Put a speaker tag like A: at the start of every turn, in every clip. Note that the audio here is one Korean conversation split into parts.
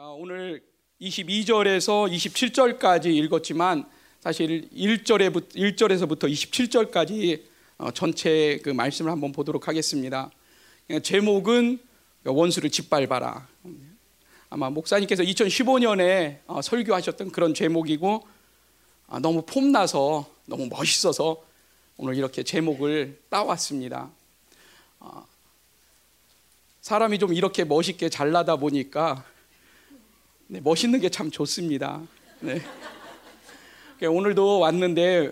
A: 아, 오늘 22절에서 27절까지 읽었지만 사실 1절에부터 1절에서부터 27절까지 어, 전체 그 말씀을 한번 보도록 하겠습니다. 제목은 원수를 짓밟아라. 아마 목사님께서 2015년에 어, 설교하셨던 그런 제목이고 아, 너무 폼나서 너무 멋있어서 오늘 이렇게 제목을 따왔습니다. 아, 사람이 좀 이렇게 멋있게 잘나다 보니까 네, 멋있는 게 참 좋습니다. 네. 오늘도 왔는데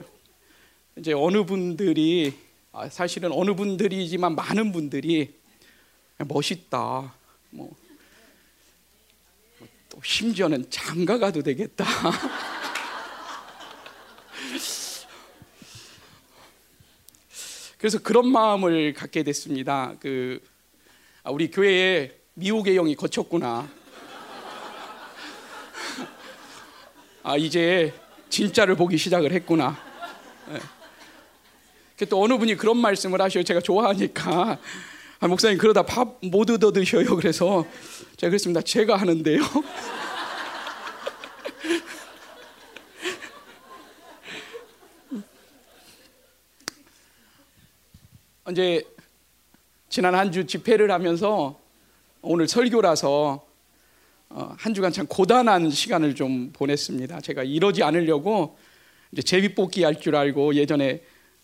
A: 이제 어느 분들이 아, 사실은 어느 분들이지만 많은 분들이 멋있다. 뭐, 또 심지어는 장가 가도 되겠다. 그래서 그런 마음을 갖게 됐습니다. 그 아, 우리 교회에 미혹의 영이 거쳤구나. 아 이제 진짜를 보기 시작을 했구나. 네. 또 어느 분이 그런 말씀을 하셔요. 제가 좋아하니까 아, 목사님 그러다 밥 못 얻어 드셔요. 그래서 제가 그랬습니다. 제가 하는데요. 이제 지난 한 주 집회를 하면서 오늘 설교라서 어, 한 주간 참 고단한 시간을 좀 보냈습니다. 제가 이러지 않으려고 이제 제비뽑기 할 줄 알고 예전에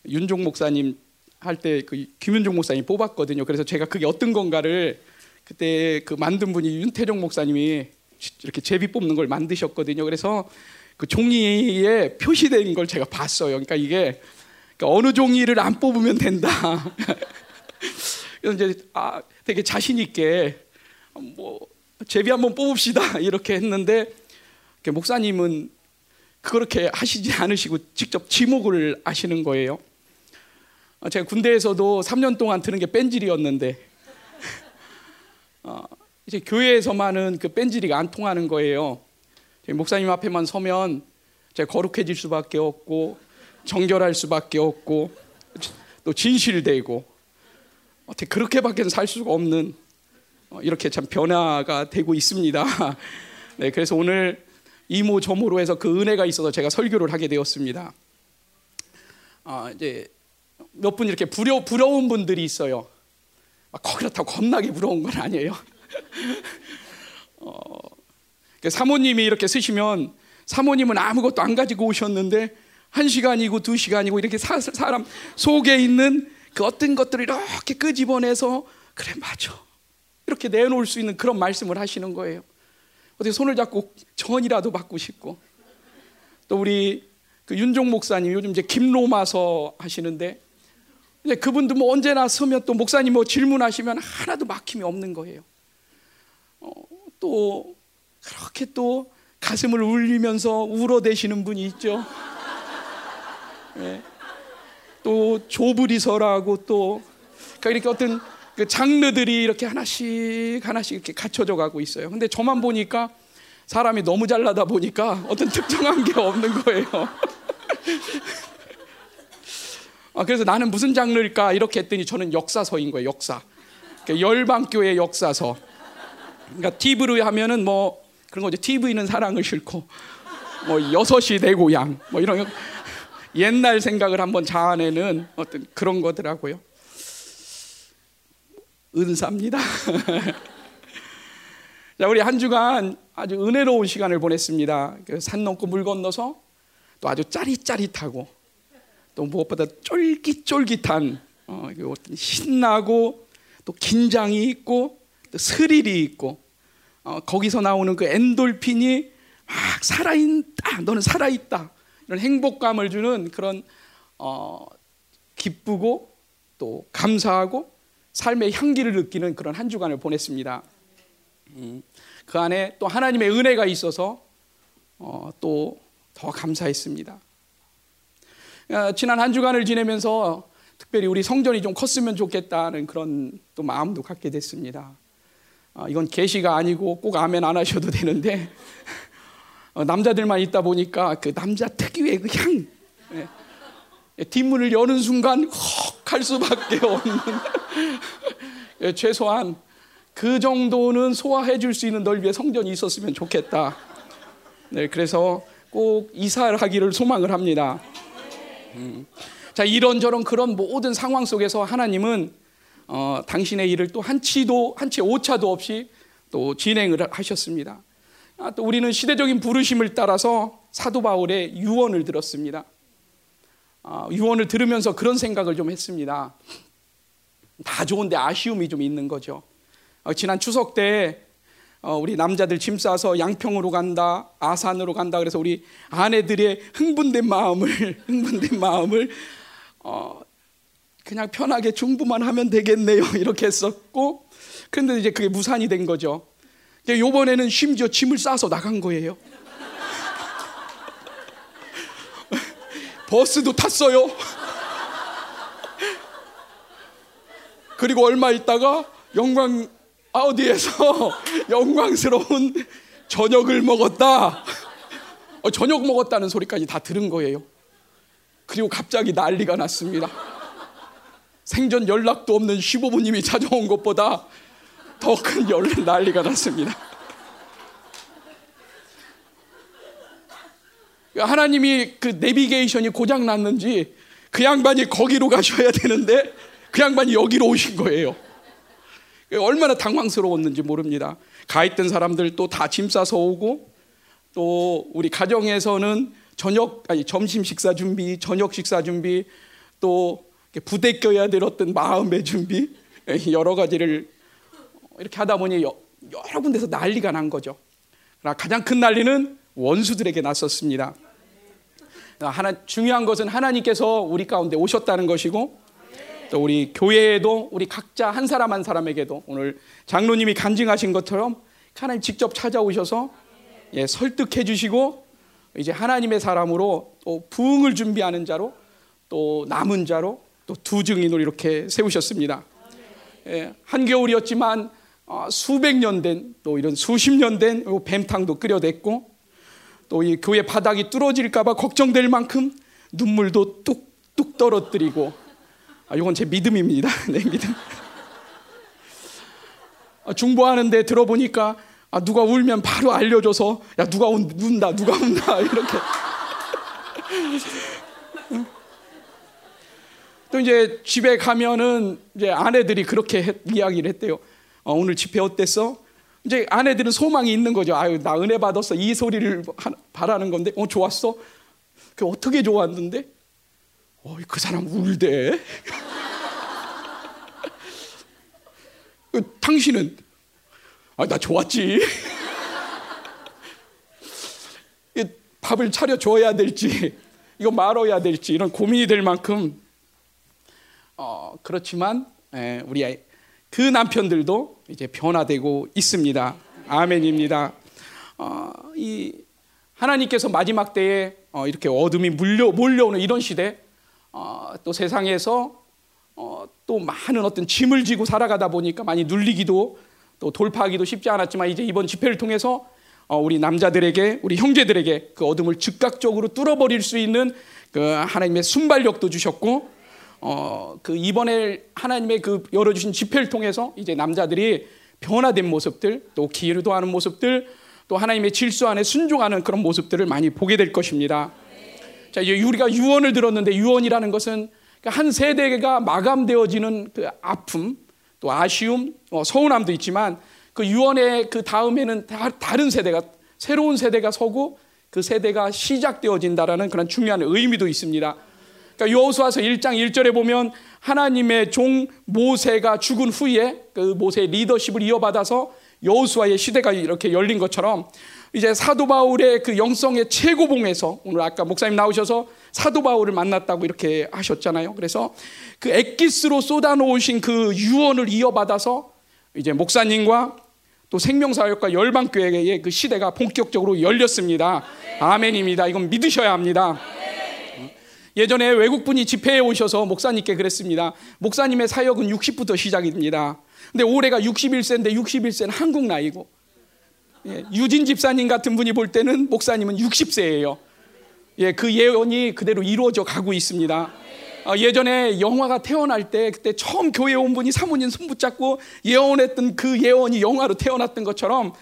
A: 윤종 목사님 할 때 그 김윤종 목사님 뽑았거든요. 그래서 제가 그게 어떤 건가를 그때 그 만든 분이 윤태종 목사님이 이렇게 제비 뽑는 걸 만드셨거든요. 그래서 그 종이에 표시된 걸 제가 봤어요. 그러니까 이게 그러니까 어느 종이를 안 뽑으면 된다. 그래서 이제 아 되게 자신 있게 뭐 제비 한번 뽑읍시다 이렇게 했는데 목사님은 그렇게 하시지 않으시고 직접 지목을 하시는 거예요. 어, 제가 군대에서도 3년 동안 드는 게 뺀질이었는데 어, 이제 교회에서만은 그 뺀질이가 안 통하는 거예요. 목사님 앞에만 서면 제가 거룩해질 수밖에 없고 정결할 수밖에 없고 또 진실되고 어떻게 그렇게밖에 살 수가 없는 어, 이렇게 참 변화가 되고 있습니다. 네, 그래서 오늘 이모 저모로 해서 그 은혜가 있어서 제가 설교를 하게 되었습니다. 아, 이제 몇 분 이렇게 부려, 부러운 분들이 있어요. 아, 그렇다고 겁나게 부러운 건 아니에요. 어, 그 사모님이 이렇게 쓰시면 사모님은 아무것도 안 가지고 오셨는데 한 시간이고 두 시간이고 이렇게 사, 사람 속에 있는 그 어떤 것들을 이렇게 끄집어내서 그래 맞아 이렇게 내놓을 수 있는 그런 말씀을 하시는 거예요. 어떻게 손을 잡고 전이라도 받고 싶고 또 우리 그 윤종 목사님 요즘 이제 김로마서 하시는데 이제 그분도 뭐 언제나 서면 또 목사님 뭐 질문하시면 하나도 막힘이 없는 거예요. 어, 또 그렇게 또 가슴을 울리면서 울어대시는 분이 있죠. 네. 또 조브리서라고 또 그러니까 이렇게 어떤 그 장르들이 이렇게 하나씩 하나씩 이렇게 갖춰져 가고 있어요. 근데 저만 보니까 사람이 너무 잘나다 보니까 어떤 특정한 게 없는 거예요. 아, 그래서 나는 무슨 장르일까 이렇게 했더니 저는 역사서인 거예요. 역사. 그러니까 열방교회 역사서. 그러니까 TV로 하면은 뭐 그런 거죠. TV는 사랑을 싣고 뭐 여섯이 내 고향 뭐 이런 옛날 생각을 한번 자아내는 어떤 그런 거더라고요. 은사입니다. 자, 우리 한 주간 아주 은혜로운 시간을 보냈습니다. 그산 넘고 물 건너서 또 아주 짜릿짜릿하고 또 무엇보다 쫄깃쫄깃한 어, 신나고 또 긴장이 있고 또 스릴이 있고 어, 거기서 나오는 그 엔돌핀이 막 살아있다, 너는 살아있다 이런 행복감을 주는 그런 어, 기쁘고 또 감사하고 삶의 향기를 느끼는 그런 한 주간을 보냈습니다. 음, 그 안에 또 하나님의 은혜가 있어서 어, 또더 감사했습니다. 어, 지난 한 주간을 지내면서 특별히 우리 성전이 좀 컸으면 좋겠다는 그런 또 마음도 갖게 됐습니다. 어, 이건 계시가 아니고 꼭 아멘 안 하셔도 되는데 남자들만 있다 보니까 그 남자 특유의 그 향, 예, 뒷문을 여는 순간 헉 할 수밖에 없는 예, 최소한 그 정도는 소화해 줄 수 있는 넓이의 성전이 있었으면 좋겠다. 네, 그래서 꼭 이사를 하기를 소망을 합니다. 음. 자, 이런저런 그런 모든 상황 속에서 하나님은 어, 당신의 일을 또 한치도 한치 오차도 없이 또 진행을 하셨습니다. 아, 또 우리는 시대적인 부르심을 따라서 사도 바울의 유언을 들었습니다. 아, 유언을 들으면서 그런 생각을 좀 했습니다. 다 좋은데 아쉬움이 좀 있는 거죠. 어, 지난 추석 때 어, 우리 남자들 짐 싸서 양평으로 간다, 아산으로 간다. 그래서 우리 아내들의 흥분된 마음을 흥분된 마음을 어, 그냥 편하게 중부만 하면 되겠네요. 이렇게 했었고, 그런데 이제 그게 무산이 된 거죠. 요번에는 심지어 짐을 싸서 나간 거예요. 버스도 탔어요. 그리고 얼마 있다가 영광 아우디에서 영광스러운 저녁을 먹었다. 어, 저녁 먹었다는 소리까지 다 들은 거예요. 그리고 갑자기 난리가 났습니다. 생전 연락도 없는 15부님이 찾아온 것보다 더 큰 난리가 났습니다. 하나님이 그 내비게이션이 고장 났는지 그 양반이 거기로 가셔야 되는데 그 양반이 여기로 오신 거예요. 얼마나 당황스러웠는지 모릅니다. 가 있던 사람들 또 다 짐 싸서 오고 또 우리 가정에서는 저녁 아니 점심 식사 준비, 저녁 식사 준비 또 부대 껴야 될 어떤 마음의 준비 여러 가지를 이렇게 하다 보니 여러 군데서 난리가 난 거죠. 가장 큰 난리는 원수들에게 났었습니다. 하나 중요한 것은 하나님께서 우리 가운데 오셨다는 것이고 또 우리 교회에도 우리 각자 한 사람 한 사람에게도 오늘 장로님이 간증하신 것처럼 하나님 직접 찾아오셔서 예, 설득해 주시고 이제 하나님의 사람으로 또 부흥을 준비하는 자로 또 남은 자로 또 두 증인으로 이렇게 세우셨습니다. 예, 한겨울이었지만 어, 수백 년 된 또 이런 수십 년 된 뱀탕도 끓여댔고 또 이 교회 바닥이 뚫어질까봐 걱정될 만큼 눈물도 뚝뚝 떨어뜨리고 아, 이건 제 믿음입니다. 내 믿음. 아, 중보하는데 들어보니까 아, 누가 울면 바로 알려줘서 야 누가 운, 운다 누가 운다 이렇게 또 이제 집에 가면은 이제 아내들이 그렇게 했, 이야기를 했대요. 어, 오늘 집회 어땠어? 이제 아내들은 소망이 있는 거죠. 아유 나 은혜 받았어 이 소리를 바라는 건데 어 좋았어? 그 어떻게 좋았는데? 어, 그 사람 울대. 그 당신은 아, 나 좋았지. 밥을 차려 줘야 될지, 이거 말아야 될지 이런 고민이 될 만큼 어, 그렇지만 에, 예, 우리 그 남편들도 이제 변화되고 있습니다. 아멘입니다. 어, 이 하나님께서 마지막 때에 어, 이렇게 어둠이 물려 몰려오는 이런 시대, 어, 또 세상에서 어, 또 많은 어떤 짐을 지고 살아가다 보니까 많이 눌리기도 또 돌파하기도 쉽지 않았지만 이제 이번 집회를 통해서 어, 우리 남자들에게 우리 형제들에게 그 어둠을 즉각적으로 뚫어버릴 수 있는 그 하나님의 순발력도 주셨고 어, 그 이번에 하나님의 그 열어주신 집회를 통해서 이제 남자들이 변화된 모습들 또 기회도하는 모습들 또 하나님의 질서 안에 순종하는 그런 모습들을 많이 보게 될 것입니다. 자, 이제 우리가 유언을 들었는데 유언이라는 것은 그한 세대가 마감되어지는 그 아픔, 또 아쉬움, 어, 서운함도 있지만 그 유언의 그 다음에는 다, 른 세대가 새로운 세대가 서고 그 세대가 시작되어진다라는 그런 중요한 의미도 있습니다. 그러니까 여호수아서 1장 1절에 보면 하나님의 종 모세가 죽은 후에 그 모세의 리더십을 이어받아서 여호수아의 시대가 이렇게 열린 것처럼 이제 사도 바울의 그 영성의 최고봉에서 오늘 아까 목사님 나오셔서 사도 바울을 만났다고 이렇게 하셨잖아요. 그래서 그 엑기스로 쏟아놓으신 그 유언을 이어받아서 이제 목사님과 또 생명사역과 열방교회의 그 시대가 본격적으로 열렸습니다. 아멘 입니다. 이건 믿으셔야 합니다. 예전에 외국분이 집회에 오셔서 목사님께 그랬습니다. 목사님의 사역은 60부터 시작입니다. 근데 올해가 61세인데 61세는 한국 나이고 예, 유진 집사님 같은 분이 볼 때는 목사님은 60세예요. 예, 그 예언이 그대로 이루어져 가고 있습니다. 어, 예전에 영화가 태어날 때 그때 처음 교회 온 분이 사모님 손 붙잡고 예언했던 그 예언이 영화로 태어났던 것처럼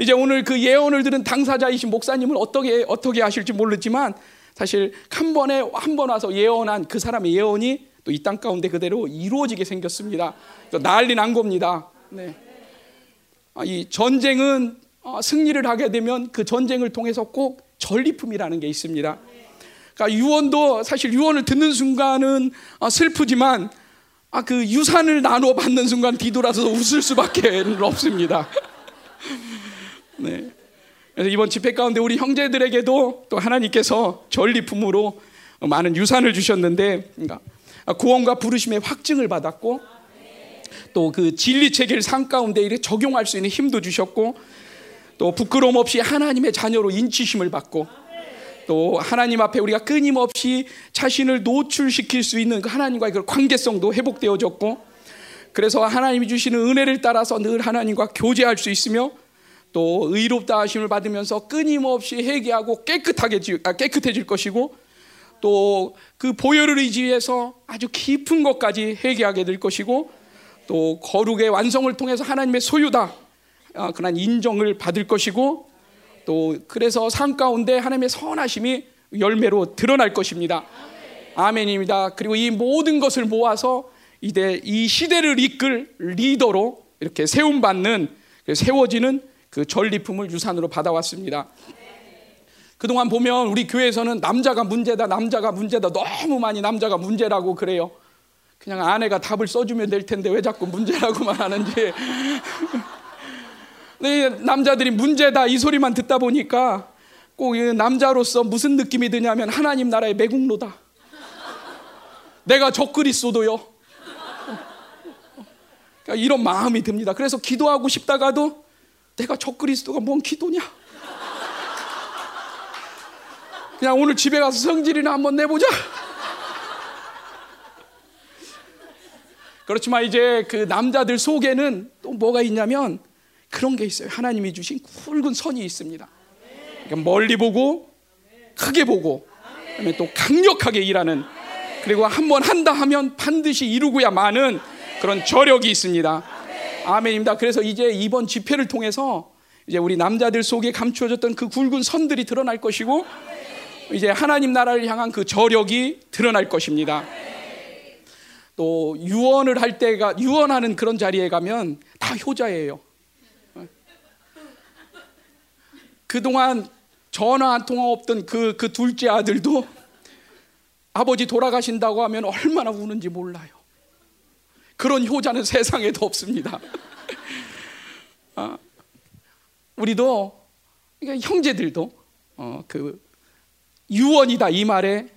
A: 이제 오늘 그 예언을 들은 당사자이신 목사님은 어떻게 어떻게 하실지 모르지만 사실 한 번에 한 번 와서 예언한 그 사람의 예언이 또 이 땅 가운데 그대로 이루어지게 생겼습니다. 난리 난 겁니다. 네. 아, 이 전쟁은 어, 승리를 하게 되면 그 전쟁을 통해서 꼭 전리품이라는 게 있습니다. 그러니까 유언도 사실 유언을 듣는 순간은 어, 슬프지만 아, 그 유산을 나눠 받는 순간 뒤돌아서 웃을 수밖에 없습니다. 네. 그래서 이번 집회 가운데 우리 형제들에게도 또 하나님께서 전리품으로 많은 유산을 주셨는데, 그러니까 구원과 부르심의 확증을 받았고, 또 그 진리 체계를 상 가운데 이렇게 적용할 수 있는 힘도 주셨고, 또 부끄러움 없이 하나님의 자녀로 인치심을 받고, 또 하나님 앞에 우리가 끊임없이 자신을 노출시킬 수 있는 그 하나님과의 그 관계성도 회복되어졌고, 그래서 하나님이 주시는 은혜를 따라서 늘 하나님과 교제할 수 있으며 또 의롭다 하심을 받으면서 끊임없이 회개하고 깨끗하게 아, 깨끗해질 것이고 또 그 보혈을 의지해서 아주 깊은 것까지 회개하게 될 것이고 또 거룩의 완성을 통해서 하나님의 소유다 아, 그런 인정을 받을 것이고 또 그래서 삶 가운데 하나님의 선하심이 열매로 드러날 것입니다. 아멘입니다. 그리고 이 모든 것을 모아서 이대 이 시대를 이끌 리더로 이렇게 세움 받는 세워지는 그 전리품을 유산으로 받아왔습니다. 그동안 보면 우리 교회에서는 남자가 문제다, 남자가 문제다, 너무 많이 남자가 문제라고 그래요. 그냥 아내가 답을 써주면 될 텐데 왜 자꾸 문제라고만 하는지. 남자들이 문제다 이 소리만 듣다 보니까 꼭 남자로서 무슨 느낌이 드냐면 하나님 나라의 매국노다. 내가 적그리스도요. 그러니까 이런 마음이 듭니다. 그래서 기도하고 싶다가도 내가 적그리스도가 뭔 기도냐? 그냥 오늘 집에 가서 성질이나 한번 내보자. 그렇지만 이제 그 남자들 속에는 또 뭐가 있냐면 그런 게 있어요. 하나님이 주신 굵은 선이 있습니다. 그러니까 멀리 보고 크게 보고 그다음에 또 강력하게 일하는 그리고 한 번 한다 하면 반드시 이루고야 마는 그런 저력이 있습니다. 아멘입니다. 그래서 이제 이번 집회를 통해서 이제 우리 남자들 속에 감추어졌던 그 굵은 선들이 드러날 것이고 이제 하나님 나라를 향한 그 저력이 드러날 것입니다. 또 유언을 할 때가 유언하는 그런 자리에 가면 다 효자예요. 그동안 전화 한 통화 없던 그, 그 둘째 아들도 아버지 돌아가신다고 하면 얼마나 우는지 몰라요. 그런 효자는 세상에도 없습니다. 아, 우리도 그러니까 형제들도 어, 그 유언이다 이 말에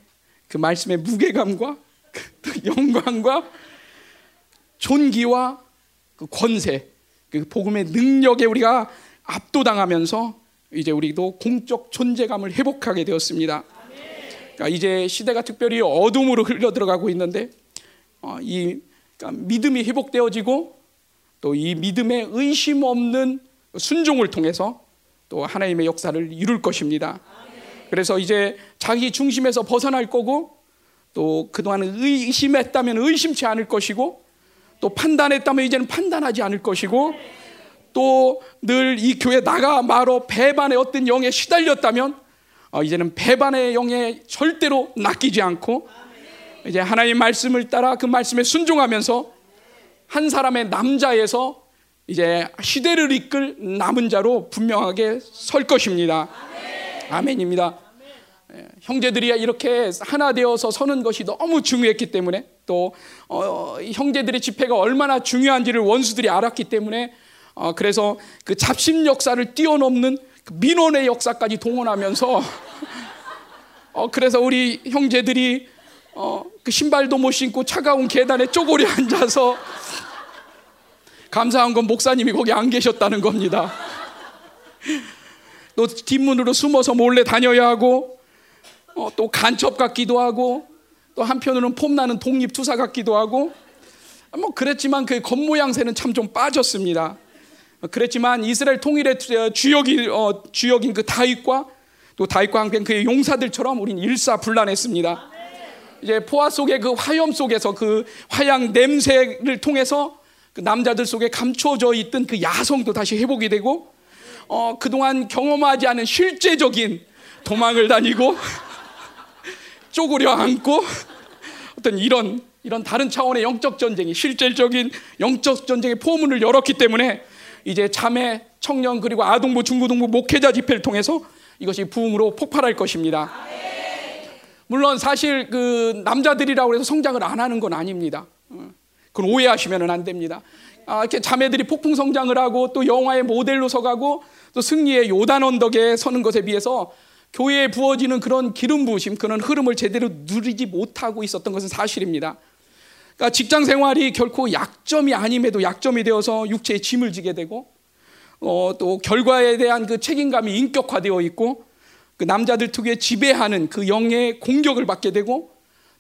A: 그 말씀의 무게감과 그 영광과 존귀와 그 권세, 그 복음의 능력에 우리가 압도당하면서 이제 우리도 공적 존재감을 회복하게 되었습니다. 그러니까 이제 시대가 특별히 어둠으로 흘러 들어가고 있는데 어, 이 그러니까 믿음이 회복되어지고 또 이 믿음에 의심 없는 순종을 통해서 또 하나님의 역사를 이룰 것입니다. 그래서 이제 자기 중심에서 벗어날 거고 또 그동안 의심했다면 의심치 않을 것이고 또 판단했다면 이제는 판단하지 않을 것이고 또 늘 이 교회 나가 말어 배반의 어떤 영에 시달렸다면 어, 이제는 배반의 영에 절대로 낚이지 않고 이제 하나님 말씀을 따라 그 말씀에 순종하면서 한 사람의 남자에서 이제 시대를 이끌 남은 자로 분명하게 설 것입니다. 아멘. 입니다 예, 형제들이 이렇게 하나 되어서 서는 것이 너무 중요했기 때문에 또 어, 형제들의 집회가 얼마나 중요한지를 원수들이 알았기 때문에 어, 그래서 그 잡심 역사를 뛰어넘는 그 민원의 역사까지 동원하면서 어, 그래서 우리 형제들이 어, 그 신발도 못 신고 차가운 계단에 쪼고리 앉아서 감사한 건 목사님이 거기 안 계셨다는 겁니다. 또 뒷문으로 숨어서 몰래 다녀야 하고 어, 또 간첩 같기도 하고 또 한편으로는 폼나는 독립투사 같기도 하고 뭐 그랬지만 그 겉모양새는 참 좀 빠졌습니다. 그랬지만 이스라엘 통일의 주역이, 어, 주역인 그 다윗과 또 다윗과 함께 그의 용사들처럼 우린 일사불란했습니다. 이제 포화 속의 그 화염 속에서 그 화양 냄새를 통해서 그 남자들 속에 감춰져 있던 그 야성도 다시 회복이 되고 어, 그동안 경험하지 않은 실제적인 도망을 다니고 쪼그려 앉고 어떤 이런 이런 다른 차원의 영적 전쟁이 실질적인 영적 전쟁의 포문을 열었기 때문에 이제 자매, 청년 그리고 아동부, 중고등부 목회자 집회를 통해서 이것이 부흥으로 폭발할 것입니다. 물론 사실 그 남자들이라고 해서 성장을 안 하는 건 아닙니다. 어, 그건 오해하시면 안 됩니다. 아, 이렇게 자매들이 폭풍 성장을 하고 또 영화의 모델로 서가고 또 승리의 요단 언덕에 서는 것에 비해서 교회에 부어지는 그런 기름 부으심, 그런 흐름을 제대로 누리지 못하고 있었던 것은 사실입니다. 그러니까 직장 생활이 결코 약점이 아님에도 약점이 되어서 육체에 짐을 지게 되고 어, 또 결과에 대한 그 책임감이 인격화되어 있고 그 남자들 특유의 지배하는 그 영의 공격을 받게 되고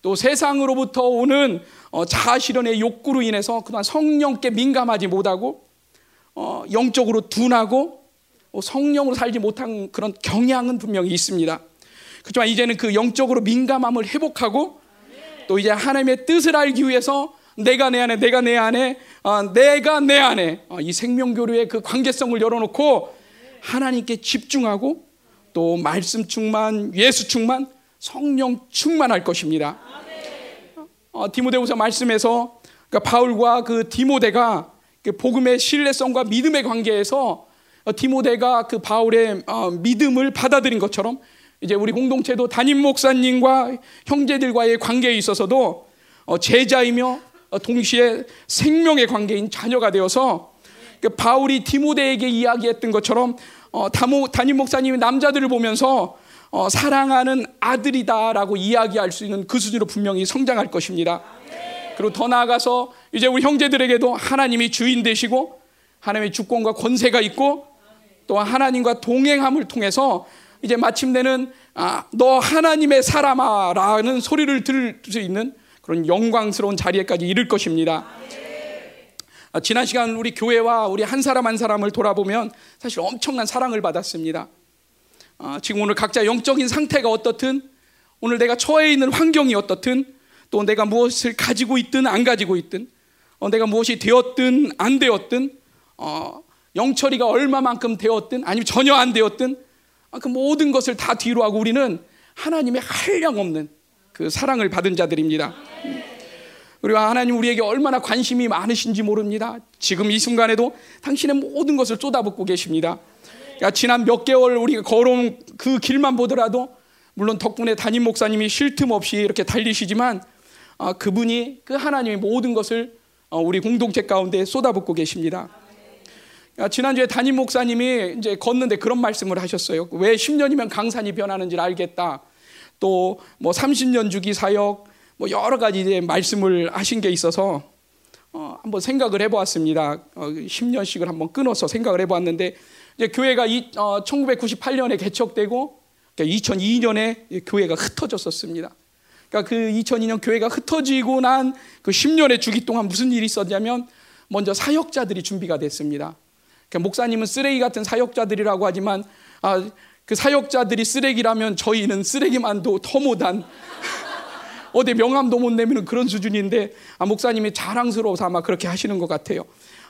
A: 또 세상으로부터 오는 어, 자아 실현의 욕구로 인해서 그동안 성령께 민감하지 못하고 어, 영적으로 둔하고 어, 성령으로 살지 못한 그런 경향은 분명히 있습니다. 그렇지만 이제는 그 영적으로 민감함을 회복하고 또 이제 하나님의 뜻을 알기 위해서 내가 내 안에, 내가 내 안에, 어, 내가 내 안에 어, 이 생명 교류의 그 관계성을 열어놓고 하나님께 집중하고 또 말씀 충만, 예수 충만, 성령 충만할 것입니다. 어, 디모데후서 말씀에서 그러니까 바울과 그 디모데가 그 복음의 신뢰성과 믿음의 관계에서 어, 디모데가 그 바울의 어, 믿음을 받아들인 것처럼 이제 우리 공동체도 담임 목사님과 형제들과의 관계에 있어서도 어, 제자이며 동시에 생명의 관계인 자녀가 되어서 그 바울이 디모데에게 이야기했던 것처럼 담임 목사님이 남자들을 보면서 사랑하는 아들이다라고 이야기할 수 있는 그 수준으로 분명히 성장할 것입니다. 그리고 더 나아가서 이제 우리 형제들에게도 하나님이 주인 되시고 하나님의 주권과 권세가 있고 또 하나님과 동행함을 통해서 이제 마침내는 아, 너 하나님의 사람아라는 소리를 들을 수 있는 그런 영광스러운 자리에까지 이를 것입니다. 아, 지난 시간 우리 교회와 우리 한 사람 한 사람을 돌아보면 사실 엄청난 사랑을 받았습니다. 아, 지금 오늘 각자 영적인 상태가 어떻든 오늘 내가 처해 있는 환경이 어떻든 또 내가 무엇을 가지고 있든 안 가지고 있든 어, 내가 무엇이 되었든 안 되었든 어, 영처리가 얼마만큼 되었든 아니면 전혀 안 되었든 아, 그 모든 것을 다 뒤로 하고 우리는 하나님의 한량 없는 그 사랑을 받은 자들입니다. 그리고 하나님 우리에게 얼마나 관심이 많으신지 모릅니다. 지금 이 순간에도 당신의 모든 것을 쏟아붓고 계십니다. 그러니까 지난 몇 개월 우리가 걸어온 그 길만 보더라도 물론 덕분에 담임 목사님이 쉴 틈 없이 이렇게 달리시지만 아, 그분이 그 하나님의 모든 것을 어, 우리 공동체 가운데 쏟아붓고 계십니다. 아, 지난주에 담임 목사님이 이제 걷는데 그런 말씀을 하셨어요. 왜 10년이면 강산이 변하는지를 알겠다. 또 뭐 30년 주기 사역 뭐 여러 가지 이제 말씀을 하신 게 있어서 어, 한번 생각을 해보았습니다. 어, 10년씩을 한번 끊어서 생각을 해보았는데 이제 교회가 이, 어, 1998년에 개척되고 그러니까 2002년에 교회가 흩어졌었습니다. 그러니까 그 2002년 교회가 흩어지고 난 그 10년의 주기 동안 무슨 일이 있었냐면 먼저 사역자들이 준비가 됐습니다. 그러니까 목사님은 쓰레기 같은 사역자들이라고 하지만 아, 그 사역자들이 쓰레기라면 저희는 쓰레기만도 더 못한 어디 명함도 못 내면 그런 수준인데 아, 목사님이 자랑스러워서 아마 그렇게 하시는 것 같아요.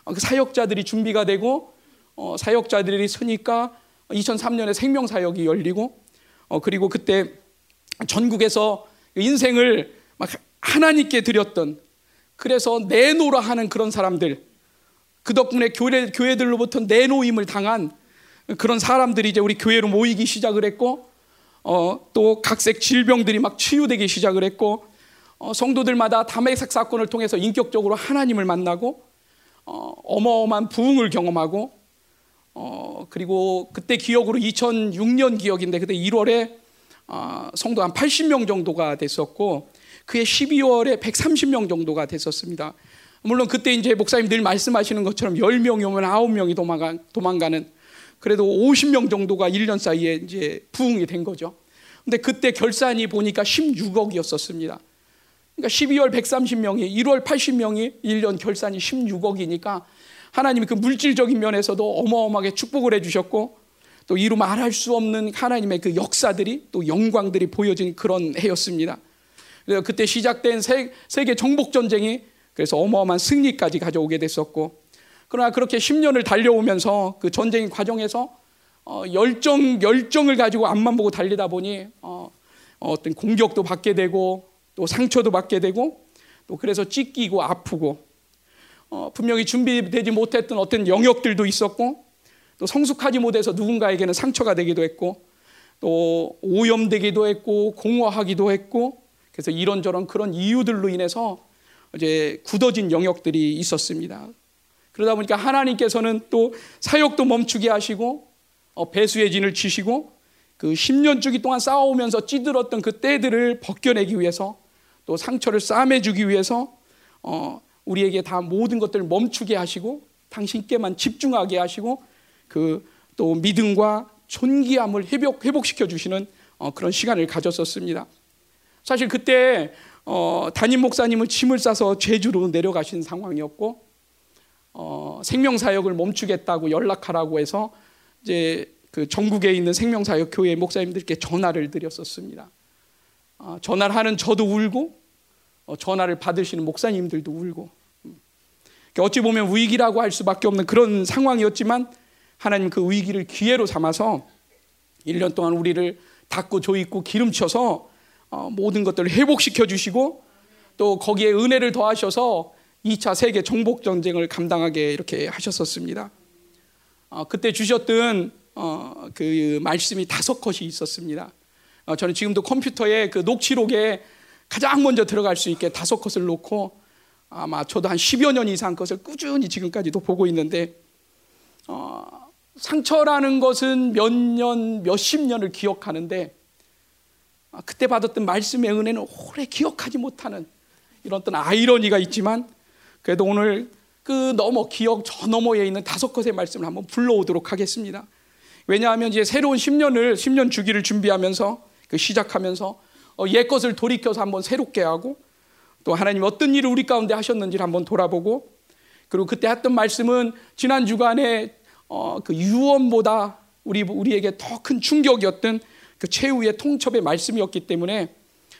A: 아, 그 사역자들이 준비가 되고 어, 사역자들이 서니까 2003년에 생명사역이 열리고 어, 그리고 그때 전국에서 인생을 막 하나님께 드렸던 그래서 내놓으라 하는 그런 사람들 그 덕분에 교회, 교회들로부터 내놓임을 당한 그런 사람들이 이제 우리 교회로 모이기 시작을 했고 어, 또 각색 질병들이 막 치유되기 시작을 했고 어, 성도들마다 담에색 사건을 통해서 인격적으로 하나님을 만나고 어, 어마어마한 부흥을 경험하고 어, 그리고 그때 기억으로 2006년 기억인데 그때 1월에 어, 성도 한 80명 정도가 됐었고 그해 12월에 130명 정도가 됐었습니다. 물론 그때 이제 목사님 늘 말씀하시는 것처럼 10명이 오면 9명이 도망가, 도망가는 그래도 50명 정도가 1년 사이에 이제 부흥이 된 거죠. 근데 그때 결산이 보니까 16억이었었습니다. 그러니까 12월 130명이 1월 80명이 1년 결산이 16억이니까 하나님이 그 물질적인 면에서도 어마어마하게 축복을 해 주셨고 또 이루 말할 수 없는 하나님의 그 역사들이 또 영광들이 보여진 그런 해였습니다. 그래서 그때 시작된 세, 세계 정복 전쟁이 그래서 어마어마한 승리까지 가져오게 됐었고 그러나 그렇게 10년을 달려오면서 그 전쟁 과정에서 어, 열정 열정을 가지고 앞만 보고 달리다 보니 어, 어떤 공격도 받게 되고 또 상처도 받게 되고 또 그래서 찢기고 아프고 어, 분명히 준비되지 못했던 어떤 영역들도 있었고 또 성숙하지 못해서 누군가에게는 상처가 되기도 했고 또 오염되기도 했고 공허하기도 했고 그래서 이런저런 그런 이유들로 인해서 이제 굳어진 영역들이 있었습니다. 그러다 보니까 하나님께서는 또 사역도 멈추게 하시고 어, 배수의 진을 치시고 그 10년 주기 동안 싸워오면서 찌들었던 그 때들을 벗겨내기 위해서 또 상처를 싸매주기 위해서 어, 우리에게 다 모든 것들을 멈추게 하시고 당신께만 집중하게 하시고 그 또 믿음과 존귀함을 회복, 회복시켜 주시는 어, 그런 시간을 가졌었습니다. 사실 그때 어, 담임 목사님은 짐을 싸서 제주로 내려가신 상황이었고 어, 생명 사역을 멈추겠다고 연락하라고 해서 이제 그 전국에 있는 생명 사역 교회 목사님들께 전화를 드렸었습니다. 어, 전화를 하는 저도 울고 어, 전화를 받으시는 목사님들도 울고 음. 어찌 보면 위기라고 할 수밖에 없는 그런 상황이었지만 하나님 그 위기를 기회로 삼아서 1년 동안 우리를 닦고 조이고 기름쳐서 어, 모든 것들을 회복시켜 주시고 또 거기에 은혜를 더하셔서 2차 세계 정복 전쟁을 감당하게 이렇게 하셨었습니다. 어, 그때 주셨던 어, 그 말씀이 다섯 컷이 있었습니다. 저는 지금도 컴퓨터에 그 녹취록에 가장 먼저 들어갈 수 있게 다섯 컷을 놓고 아마 저도 한 10여 년 이상 것을 꾸준히 지금까지도 보고 있는데 어, 상처라는 것은 몇 년, 몇십 년을 기억하는데 아, 그때 받았던 말씀의 은혜는 오래 기억하지 못하는 이런 어떤 아이러니가 있지만 그래도 오늘 그 너머 기억 저 너머에 있는 다섯 것의 말씀을 한번 불러오도록 하겠습니다. 왜냐하면 이제 새로운 10년을 10년 주기를 준비하면서 그 시작하면서 어, 옛 것을 돌이켜서 한번 새롭게 하고 또 하나님 어떤 일을 우리 가운데 하셨는지를 한번 돌아보고 그리고 그때 했던 말씀은 지난 주간에 어, 그 유언보다 우리 우리에게 더 큰 충격이었던 그 최후의 통첩의 말씀이었기 때문에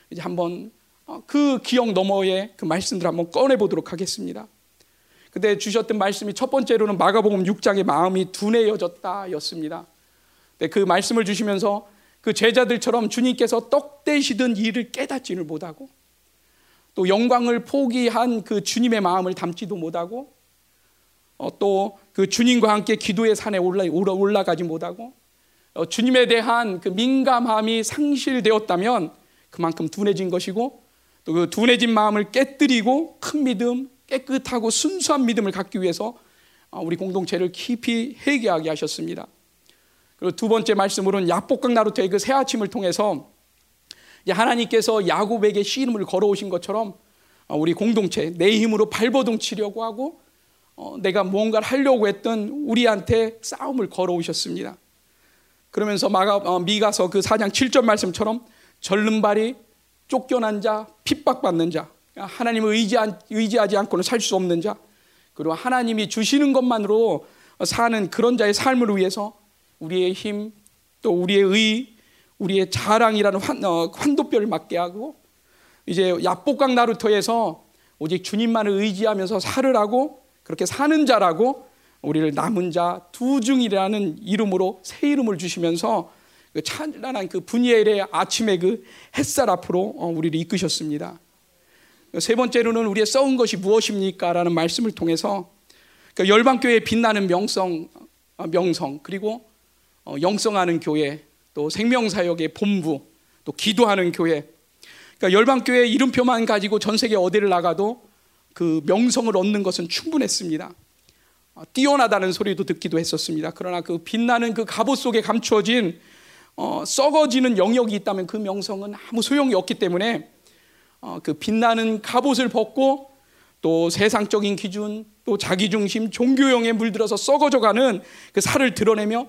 A: 이제 한번 어, 그 기억 너머의 그 말씀들 한번 꺼내 보도록 하겠습니다. 그때 주셨던 말씀이 첫 번째로는 마가복음 6장의 마음이 둔해여졌다였습니다. 그 말씀을 주시면서 그 제자들처럼 주님께서 떡 대시던 일을 깨닫지를 못하고 또 영광을 포기한 그 주님의 마음을 담지도 못하고 어, 또그 주님과 함께 기도의 산에 올라, 올라가지 못하고 어, 주님에 대한 그 민감함이 상실되었다면 그만큼 둔해진 것이고 또 그 둔해진 마음을 깨뜨리고 큰 믿음, 깨끗하고 순수한 믿음을 갖기 위해서 어, 우리 공동체를 깊이 회개하게 하셨습니다. 그리고 두 번째 말씀으로는 야복강 나루터의 그 새 아침을 통해서 하나님께서 야곱에게 씨름을 걸어오신 것처럼 어, 우리 공동체 내 힘으로 발버둥 치려고 하고 내가 무언가를 하려고 했던 우리한테 싸움을 걸어오셨습니다. 그러면서 마가, 어, 미가서 그 4장 7절 말씀처럼 절름발이 쫓겨난 자, 핍박받는 자, 하나님을 의지하, 의지하 지 않고는 살 수 없는 자, 그리고 하나님이 주시는 것만으로 사는 그런 자의 삶을 위해서 우리의 힘, 또 우리의 의, 우리의 자랑이라는 환, 어, 환도뼈를 맞게 하고 이제 야복강 나루터에서 오직 주님만을 의지하면서 살을 하고 그렇게 사는 자라고 우리를 남은 자 두중이라는 이름으로 새 이름을 주시면서 그 찬란한 그 분이엘의 아침의 그 햇살 앞으로 어, 우리를 이끄셨습니다. 세 번째로는 우리의 써온 것이 무엇입니까? 라는 말씀을 통해서 그 열방교회의 빛나는 명성, 어, 명성, 그리고 어, 영성하는 교회, 또 생명사역의 본부, 또 기도하는 교회. 그러니까 열방교회 이름표만 가지고 전 세계 어디를 나가도 그 명성을 얻는 것은 충분했습니다. 어, 뛰어나다는 소리도 듣기도 했었습니다. 그러나 그 빛나는 그 갑옷 속에 감추어진 어, 썩어지는 영역이 있다면 그 명성은 아무 소용이 없기 때문에 어, 그 빛나는 갑옷을 벗고 또 세상적인 기준 또 자기중심 종교형에 물들어서 썩어져가는 그 살을 드러내며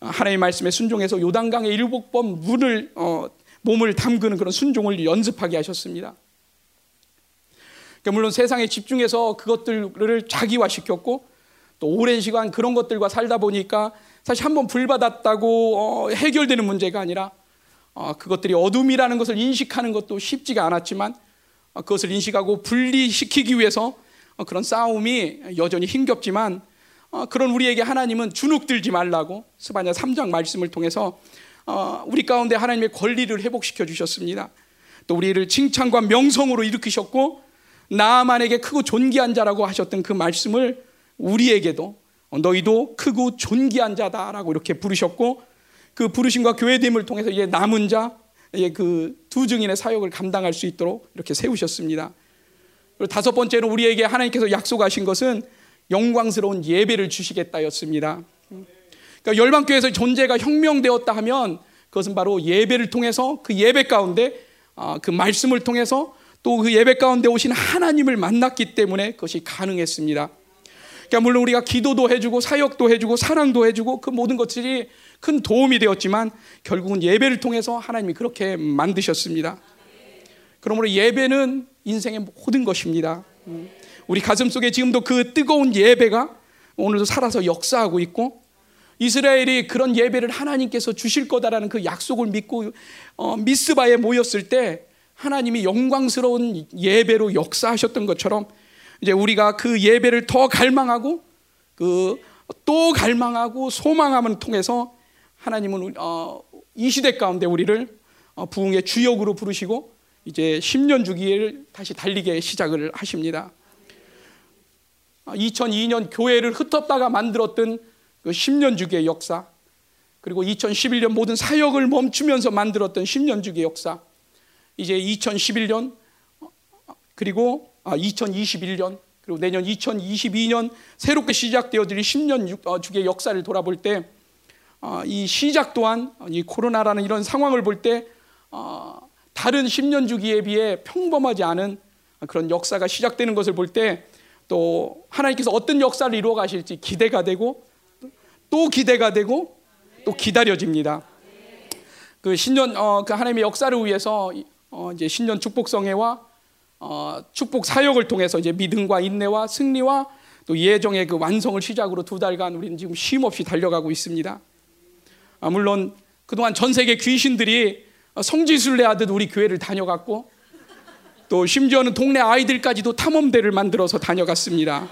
A: 어, 하나님의 말씀에 순종해서 요단강에 일곱 번 물을 어, 몸을 담그는 그런 순종을 연습하게 하셨습니다. 그러니까 물론 세상에 집중해서 그것들을 자기화시켰고 또 오랜 시간 그런 것들과 살다 보니까 사실 한번 불 받았다고 어, 해결되는 문제가 아니라 어, 그것들이 어둠이라는 것을 인식하는 것도 쉽지가 않았지만 어, 그것을 인식하고 분리시키기 위해서 어, 그런 싸움이 여전히 힘겹지만 어, 그런 우리에게 하나님은 주눅들지 말라고 스바냐 3장 말씀을 통해서 어, 우리 가운데 하나님의 권리를 회복시켜 주셨습니다. 또 우리를 칭찬과 명성으로 일으키셨고 나만에게 크고 존귀한 자라고 하셨던 그 말씀을 우리에게도 너희도 크고 존귀한 자다라고 이렇게 부르셨고 그 부르심과 교회됨을 통해서 이제 남은 자, 그두 증인의 사역을 감당할 수 있도록 이렇게 세우셨습니다. 그리고 다섯 번째로 우리에게 하나님께서 약속하신 것은 영광스러운 예배를 주시겠다였습니다. 그러니까 열방교회에서 존재가 혁명되었다 하면 그것은 바로 예배를 통해서 그 예배 가운데 아, 그 말씀을 통해서 또 그 예배 가운데 오신 하나님을 만났기 때문에 그것이 가능했습니다. 그러니까 물론 우리가 기도도 해주고 사역도 해주고 사랑도 해주고 그 모든 것들이 큰 도움이 되었지만 결국은 예배를 통해서 하나님이 그렇게 만드셨습니다. 그러므로 예배는 인생의 모든 것입니다. 음. 우리 가슴 속에 지금도 그 뜨거운 예배가 오늘도 살아서 역사하고 있고 이스라엘이 그런 예배를 하나님께서 주실 거다라는 그 약속을 믿고 어, 미스바에 모였을 때 하나님이 영광스러운 예배로 역사하셨던 것처럼 이제 우리가 그 예배를 더 갈망하고 그 또 갈망하고 소망함을 통해서 하나님은 어, 이 시대 가운데 우리를 어, 부흥의 주역으로 부르시고 이제 10년 주기를 다시 달리게 시작을 하십니다. 2002년 교회를 흩었다가 만들었던 그 10년 주기의 역사, 그리고 2011년 모든 사역을 멈추면서 만들었던 10년 주기의 역사, 이제 2011년 그리고 2021년 그리고 내년 2022년 새롭게 시작되어질 10년 주기의 역사를 돌아볼 때 이 시작 또한 이 코로나라는 이런 상황을 볼 때 다른 10년 주기에 비해 평범하지 않은 그런 역사가 시작되는 것을 볼 때 또 하나님께서 어떤 역사를 이루어 가실지 기대가 되고 또 기대가 되고 또 기다려집니다. 그 신년 어, 그 하나님의 역사를 위해서 어, 이제 신년 축복성회와 어, 축복 사역을 통해서 이제 믿음과 인내와 승리와 또 예정의 그 완성을 시작으로 두 달간 우리는 지금 쉼 없이 달려가고 있습니다. 아, 물론 그동안 전 세계 귀신들이 성지순례 하듯 우리 교회를 다녀갔고 또 심지어는 동네 아이들까지도 탐험대를 만들어서 다녀갔습니다.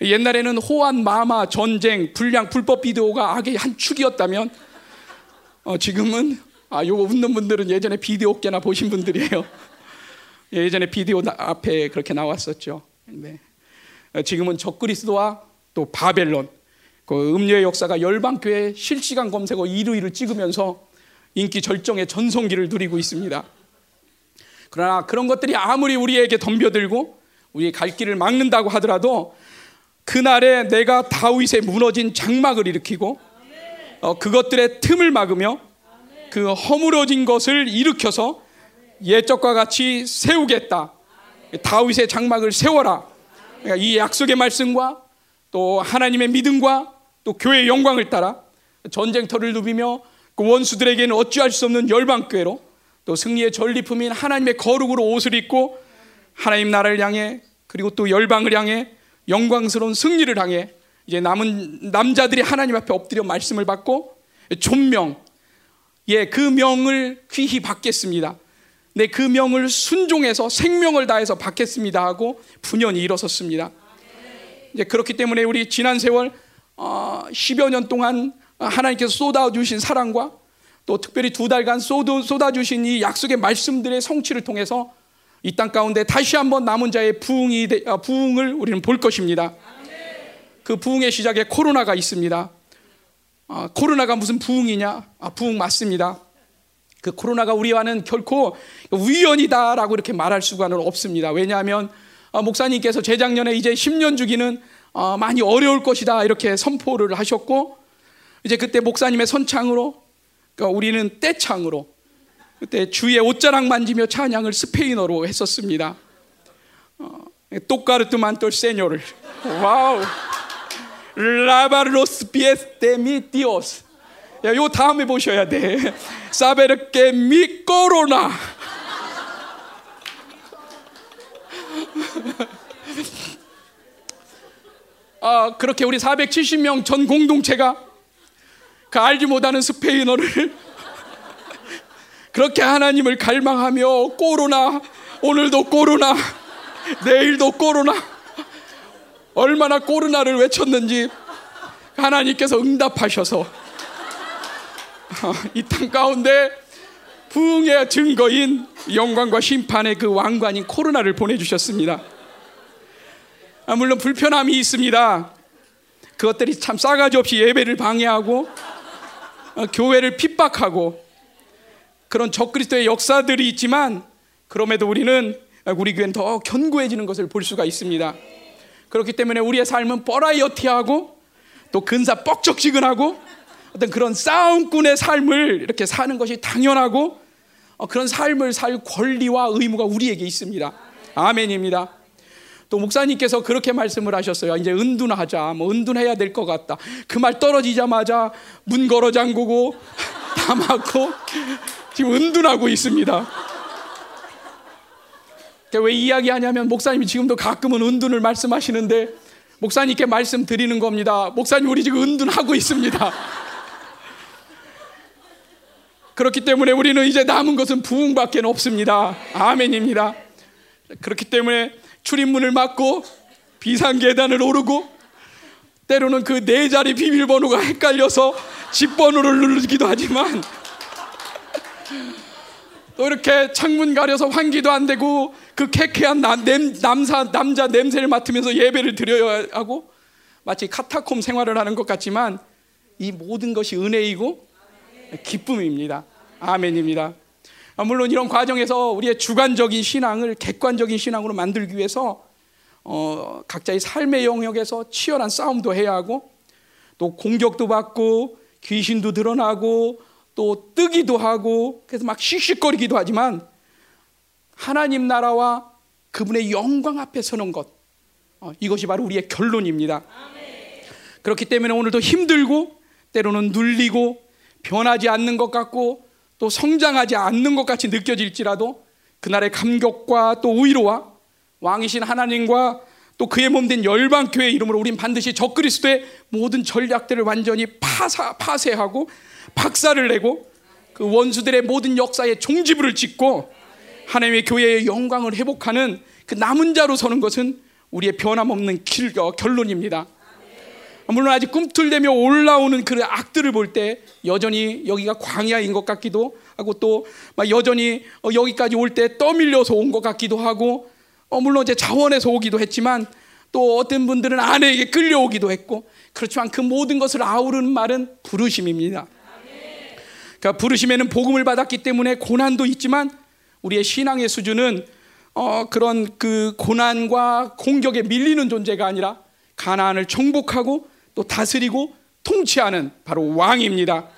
A: 옛날에는 호환, 마마, 전쟁, 불량, 불법 비디오가 악의 한 축이었다면 어, 지금은 아 요거 웃는 분들은 예전에 비디오 업계나 보신 분들이에요. 예전에 비디오 앞에 그렇게 나왔었죠. 네. 어, 지금은 적그리스도와 또 바벨론, 그 음료의 역사가 열방교회 실시간 검색어 1위를 찍으면서 인기 절정의 전성기를 누리고 있습니다. 그러나 그런 것들이 아무리 우리에게 덤벼들고 우리의 갈 길을 막는다고 하더라도 그날에 내가 다윗의 무너진 장막을 일으키고 어, 그것들의 틈을 막으며 그 허물어진 것을 일으켜서 예적과 같이 세우겠다. 다윗의 장막을 세워라. 그러니까 이 약속의 말씀과 또 하나님의 믿음과 또 교회의 영광을 따라 전쟁터를 누비며 그 원수들에게는 어찌할 수 없는 열방교회로 또 승리의 전리품인 하나님의 거룩으로 옷을 입고 하나님 나라를 향해 그리고 또 열방을 향해 영광스러운 승리를 향해 이제 남은 남자들이 하나님 앞에 엎드려 말씀을 받고 존명 예, 그 명을 귀히 받겠습니다. 네, 그 명을 순종해서 생명을 다해서 받겠습니다 하고 분연히 일어섰습니다. 이제 그렇기 때문에 우리 지난 세월 어, 10여 년 동안 하나님께서 쏟아주신 사랑과 또 특별히 두 달간 쏟아주신 이 약속의 말씀들의 성취를 통해서 이 땅 가운데 다시 한번 남은 자의 부흥이, 아, 부흥을 우리는 볼 것입니다. 그 부흥의 시작에 코로나가 있습니다. 아, 코로나가 무슨 부흥이냐? 아, 부흥 맞습니다. 그 코로나가 우리와는 결코 우연이다라고 이렇게 말할 수가 없습니다. 왜냐하면 아, 목사님께서 재작년에 이제 10년 주기는 아, 많이 어려울 것이다 이렇게 선포를 하셨고 이제 그때 목사님의 선창으로 그러니까 우리는 떼창으로 그때 주의 옷자락 만지며 찬양을 스페인어로 했었습니다. 어, 똑가르트만 또 세뇨를 와우 라바로스 피에스테 미 디오스 요 다음에 보셔야 돼. 사베르케 미 코로나. 아, 그렇게 우리 470명 전 공동체가 그 알지 못하는 스페인어를 그렇게 하나님을 갈망하며 코로나 오늘도 코로나 내일도 코로나 얼마나 코로나를 외쳤는지 하나님께서 응답하셔서 이 땅 가운데 부흥의 증거인 영광과 심판의 그 왕관인 코로나를 보내주셨습니다. 아, 물론 불편함이 있습니다. 그것들이 참 싸가지 없이 예배를 방해하고 어, 교회를 핍박하고 그런 적그리스도의 역사들이 있지만 그럼에도 우리는 우리 교회는 더 견고해지는 것을 볼 수가 있습니다. 그렇기 때문에 우리의 삶은 버라이어티하고 또 근사 뻑적지근하고 어떤 그런 싸움꾼의 삶을 이렇게 사는 것이 당연하고 어, 그런 삶을 살 권리와 의무가 우리에게 있습니다. 아멘입니다. 또 목사님께서 그렇게 말씀을 하셨어요. 이제 은둔하자. 뭐 은둔해야 될 것 같다. 그 말 떨어지자마자 문 걸어 잠그고 다 막고 지금 은둔하고 있습니다. 왜 이야기하냐면 목사님이 지금도 가끔은 은둔을 말씀하시는데 목사님께 말씀드리는 겁니다. 목사님 우리 지금 은둔하고 있습니다. 그렇기 때문에 우리는 이제 남은 것은 부흥밖에 없습니다. 아멘입니다. 그렇기 때문에 출입문을 막고 비상 계단을 오르고 때로는 그 네 자리 비밀번호가 헷갈려서 집 번호를 누르기도 하지만 또 이렇게 창문 가려서 환기도 안 되고 그 쾌쾌한 남, 남사, 남자 냄새를 맡으면서 예배를 드려야 하고 마치 카타콤 생활을 하는 것 같지만 이 모든 것이 은혜이고 기쁨입니다. 아멘입니다. 아, 물론 이런 과정에서 우리의 주관적인 신앙을 객관적인 신앙으로 만들기 위해서 어, 각자의 삶의 영역에서 치열한 싸움도 해야 하고 또 공격도 받고 귀신도 드러나고 또 뜨기도 하고 그래서 막 씩씩거리기도 하지만 하나님 나라와 그분의 영광 앞에 서는 것 어, 이것이 바로 우리의 결론입니다. 그렇기 때문에 오늘도 힘들고 때로는 눌리고 변하지 않는 것 같고 또 성장하지 않는 것 같이 느껴질지라도 그날의 감격과 또 위로와 왕이신 하나님과 또 그의 몸된 열방 교회 이름으로 우린 반드시 적그리스도의 모든 전략들을 완전히 파사, 파쇄하고 박살을 내고 그 원수들의 모든 역사에 종지부를 짓고 하나님의 교회의 영광을 회복하는 그 남은 자로 서는 것은 우리의 변함없는 길, 어, 결론입니다. 물론 아직 꿈틀대며 올라오는 그 악들을 볼 때 여전히 여기가 광야인 것 같기도 하고 또 여전히 어, 여기까지 올 때 떠밀려서 온 것 같기도 하고 어, 물론 이제 자원에서 오기도 했지만 또 어떤 분들은 아내에게 끌려오기도 했고 그렇지만 그 모든 것을 아우르는 말은 부르심입니다. 그러니까 부르심에는 복음을 받았기 때문에 고난도 있지만 우리의 신앙의 수준은 어, 그런 그 고난과 공격에 밀리는 존재가 아니라 가나안을 정복하고 또 다스리고 통치하는 바로 왕입니다.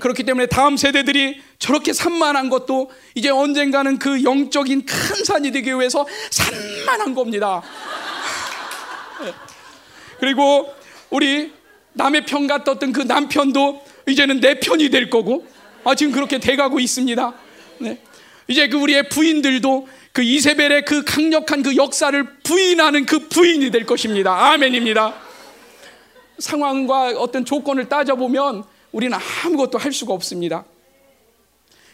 A: 그렇기 때문에 다음 세대들이 저렇게 산만한 것도 이제 언젠가는 그 영적인 큰 산이 되기 위해서 산만한 겁니다. 그리고 우리 남의 편 같았던 그 남편도 이제는 내 편이 될 거고, 아, 지금 그렇게 돼가고 있습니다. 네. 이제 그 우리의 부인들도 그 이세벨의 그 강력한 그 역사를 부인하는 그 부인이 될 것입니다. 아멘입니다. 상황과 어떤 조건을 따져보면 우리는 아무것도 할 수가 없습니다.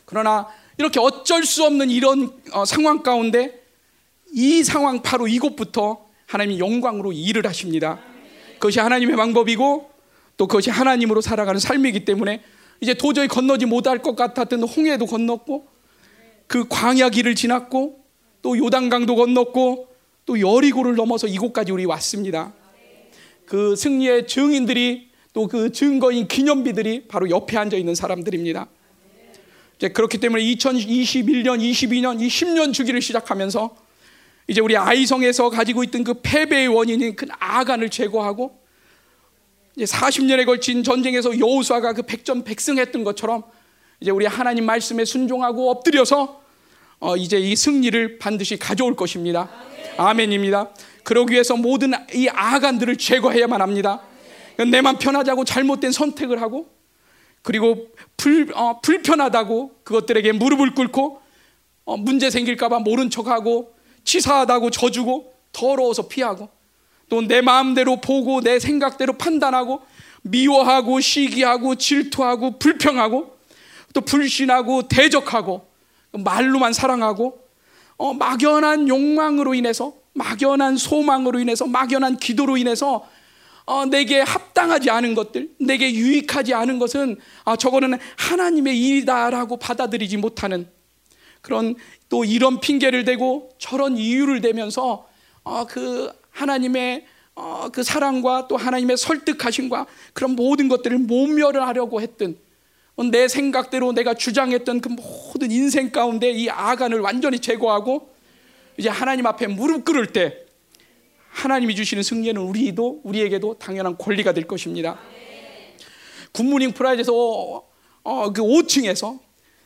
A: 그러나 이렇게 어쩔 수 없는 이런 어, 상황 가운데 이 상황 바로 이곳부터 하나님이 영광으로 일을 하십니다. 그것이 하나님의 방법이고 또 그것이 하나님으로 살아가는 삶이기 때문에 이제 도저히 건너지 못할 것 같았던 홍해도 건넜고 그 광야 길을 지났고 또 요단강도 건넜고 또 여리고를 넘어서 이곳까지 우리 왔습니다. 그 승리의 증인들이 또 그 증거인 기념비들이 바로 옆에 앉아 있는 사람들입니다. 이제 그렇기 때문에 2021년, 22년, 이 10년 주기를 시작하면서 이제 우리 아이성에서 가지고 있던 그 패배의 원인인 그 아간을 제거하고 이제 40년에 걸친 전쟁에서 여호수아가 그 백전백승했던 것처럼 이제 우리 하나님 말씀에 순종하고 엎드려서 어 이제 이 승리를 반드시 가져올 것입니다. 아멘입니다. 그러기 위해서 모든 이 아간들을 제거해야만 합니다. 내만 편하자고 잘못된 선택을 하고 그리고 불, 어, 불편하다고 그것들에게 무릎을 꿇고 어, 문제 생길까봐 모른 척하고 치사하다고 져주고 더러워서 피하고 또 내 마음대로 보고 내 생각대로 판단하고 미워하고 시기하고 질투하고 불평하고 또 불신하고 대적하고 말로만 사랑하고 어, 막연한 욕망으로 인해서 막연한 소망으로 인해서 막연한 기도로 인해서 어, 내게 합당하지 않은 것들, 내게 유익하지 않은 것은 아, 저거는 하나님의 일이다라고 받아들이지 못하는 그런 또 이런 핑계를 대고 저런 이유를 대면서 어, 그 하나님의 어, 그 사랑과 또 하나님의 설득하심과 그런 모든 것들을 모멸하려고 했던 내 생각대로 내가 주장했던 그 모든 인생 가운데 이 아간을 완전히 제거하고 이제 하나님 앞에 무릎 꿇을 때 하나님이 주시는 승리는 우리도 우리에게도 당연한 권리가 될 것입니다. 굿모닝 프라자에서 어, 그 5층에서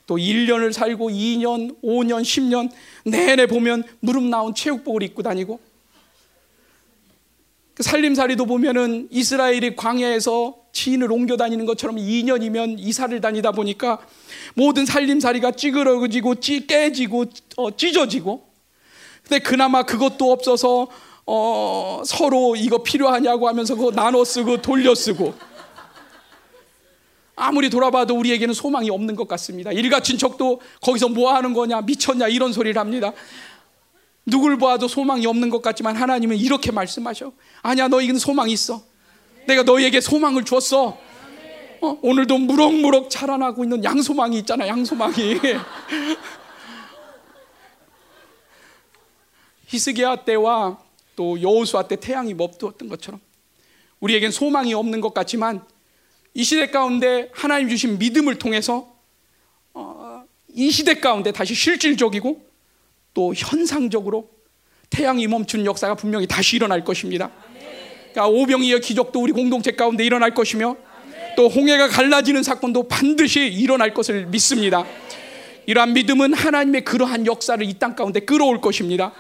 A: 또 1년을 살고 2년, 5년, 10년 내내 보면 무릎 나온 체육복을 입고 다니고 그 살림살이도 보면은 이스라엘이 광야에서 지인을 옮겨 다니는 것처럼 2년이면 이사를 다니다 보니까 모든 살림살이가 찌그러지고 찌 깨지고 어, 찢어지고 근데 그나마 그것도 없어서 어, 서로 이거 필요하냐고 하면서 그거 나눠 쓰고 돌려 쓰고 아무리 돌아봐도 우리에게는 소망이 없는 것 같습니다. 일가 친 척도 거기서 뭐 하는 거냐 미쳤냐 이런 소리를 합니다. 누굴 보아도 소망이 없는 것 같지만 하나님은 이렇게 말씀하셔. 아니야, 너희는 소망이 있어. 내가 너희에게 소망을 줬어. 어, 오늘도 무럭무럭 자라나고 있는 양소망이 있잖아, 양소망이. 히스기야 때와 또 여호수아 때 태양이 멈두었던 것처럼 우리에겐 소망이 없는 것 같지만 이 시대 가운데 하나님 주신 믿음을 통해서 어, 이 시대 가운데 다시 실질적이고 또 현상적으로 태양이 멈춘 역사가 분명히 다시 일어날 것입니다. 그러니까 오병이어 기적도 우리 공동체 가운데 일어날 것이며 또 홍해가 갈라지는 사건도 반드시 일어날 것을 믿습니다. 이러한 믿음은 하나님의 그러한 역사를 이 땅 가운데 끌어올 것입니다.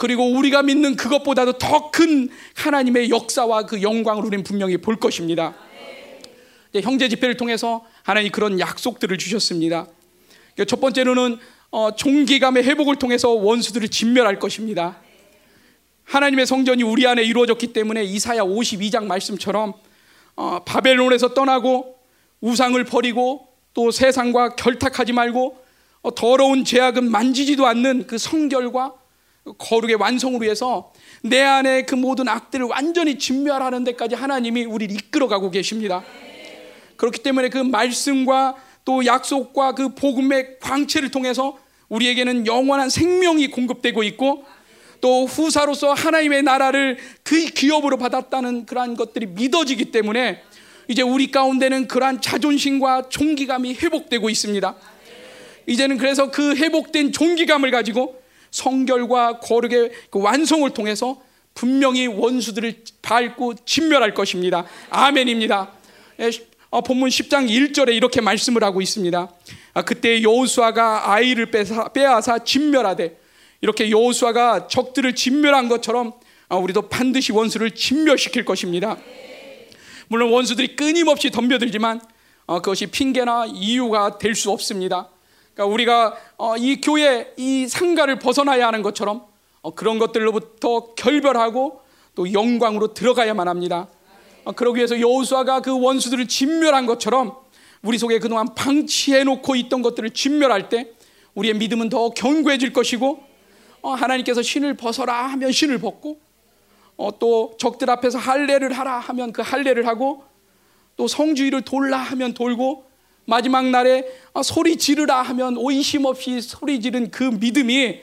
A: 그리고 우리가 믿는 그것보다도 더 큰 하나님의 역사와 그 영광을 우리는 분명히 볼 것입니다. 형제 집회를 통해서 하나님이 그런 약속들을 주셨습니다. 첫 번째로는 어, 종기감의 회복을 통해서 원수들을 진멸할 것입니다. 하나님의 성전이 우리 안에 이루어졌기 때문에 이사야 52장 말씀처럼 어, 바벨론에서 떠나고 우상을 버리고 또 세상과 결탁하지 말고 어, 더러운 제약은 만지지도 않는 그 성결과 거룩의 완성을 위해서 내 안에 그 모든 악들을 완전히 진멸하는 데까지 하나님이 우리를 이끌어가고 계십니다. 그렇기 때문에 그 말씀과 또 약속과 그 복음의 광채를 통해서 우리에게는 영원한 생명이 공급되고 있고 또 후사로서 하나님의 나라를 그 기업으로 받았다는 그러한 것들이 믿어지기 때문에 이제 우리 가운데는 그러한 자존심과 존귀감이 회복되고 있습니다. 이제는 그래서 그 회복된 존귀감을 가지고 성결과 거룩의 그 완성을 통해서 분명히 원수들을 밟고 진멸할 것입니다. 아멘입니다. 예, 어, 본문 10장 1절에 이렇게 말씀을 하고 있습니다. 아, 그때 여호수아가 아이를 빼앗아, 빼앗아 진멸하되 이렇게 여호수아가 적들을 진멸한 것처럼 아, 우리도 반드시 원수를 진멸시킬 것입니다. 물론 원수들이 끊임없이 덤벼들지만 어, 그것이 핑계나 이유가 될 수 없습니다. 그러니까 우리가 어, 이 교회 이 상가를 벗어나야 하는 것처럼 그런 것들로부터 결별하고 또 영광으로 들어가야만 합니다. 어, 그러기 위해서 여호수아가 그 원수들을 진멸한 것처럼 우리 속에 그동안 방치해 놓고 있던 것들을 진멸할 때 우리의 믿음은 더 견고해질 것이고 어, 하나님께서 신을 벗어라 하면 신을 벗고 어, 또 적들 앞에서 할례를 하라 하면 그 할례를 하고 또 성주의를 돌라 하면 돌고 마지막 날에 소리 지르라 하면 오이심 없이 소리 지른 그 믿음이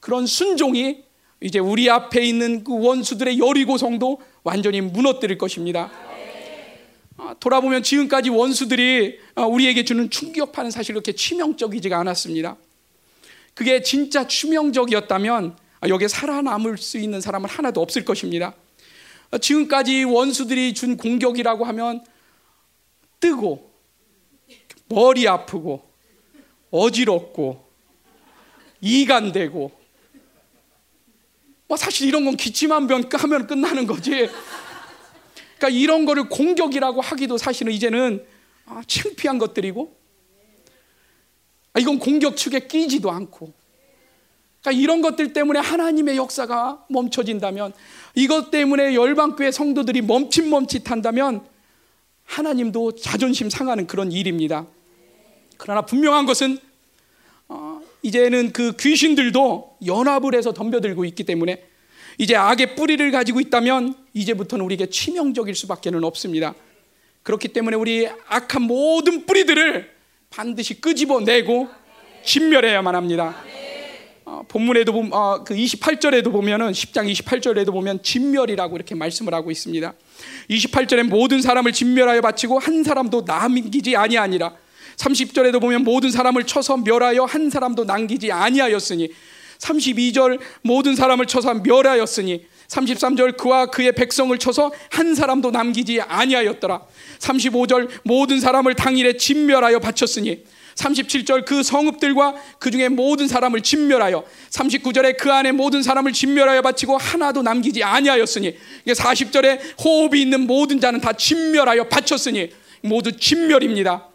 A: 그런 순종이 이제 우리 앞에 있는 그 원수들의 여리고성도 완전히 무너뜨릴 것입니다. 아, 돌아보면 지금까지 원수들이 아, 우리에게 주는 충격파는 사실 그렇게 치명적이지가 않았습니다. 그게 진짜 치명적이었다면 아, 여기에 살아남을 수 있는 사람은 하나도 없을 것입니다. 지금까지 원수들이 준 공격이라고 하면 뜨고 머리 아프고 어지럽고 이간되고 뭐 사실 이런 건 기침한 병 하면 끝나는 거지. 그러니까 이런 거를 공격이라고 하기도 사실은 이제는 아, 창피한 것들이고 아, 이건 공격 축에 끼지도 않고 그러니까 이런 것들 때문에 하나님의 역사가 멈춰진다면 이것 때문에 열방교회 성도들이 멈칫멈칫한다면 하나님도 자존심 상하는 그런 일입니다. 그러나 분명한 것은 어, 이제는 그 귀신들도 연합을 해서 덤벼들고 있기 때문에 이제 악의 뿌리를 가지고 있다면 이제부터는 우리에게 치명적일 수밖에는 없습니다. 그렇기 때문에 우리 악한 모든 뿌리들을 반드시 끄집어내고 진멸해야만 합니다. 어, 본문에도 보면 어, 그 28절에도 보면은 10장 28절에도 보면 진멸이라고 이렇게 말씀을 하고 있습니다. 28절에 모든 사람을 진멸하여 바치고 한 사람도 남기지 아니하니라. 30절에도 보면 모든 사람을 쳐서 멸하여 한 사람도 남기지 아니하였으니 32절 모든 사람을 쳐서 멸하였으니 33절 그와 그의 백성을 쳐서 한 사람도 남기지 아니하였더라. 35절 모든 사람을 당일에 진멸하여 바쳤으니 37절 그 성읍들과 그 중에 모든 사람을 진멸하여 39절에 그 안에 모든 사람을 진멸하여 바치고 하나도 남기지 아니하였으니 40절에 호흡이 있는 모든 자는 다 진멸하여 바쳤으니 모두 진멸입니다.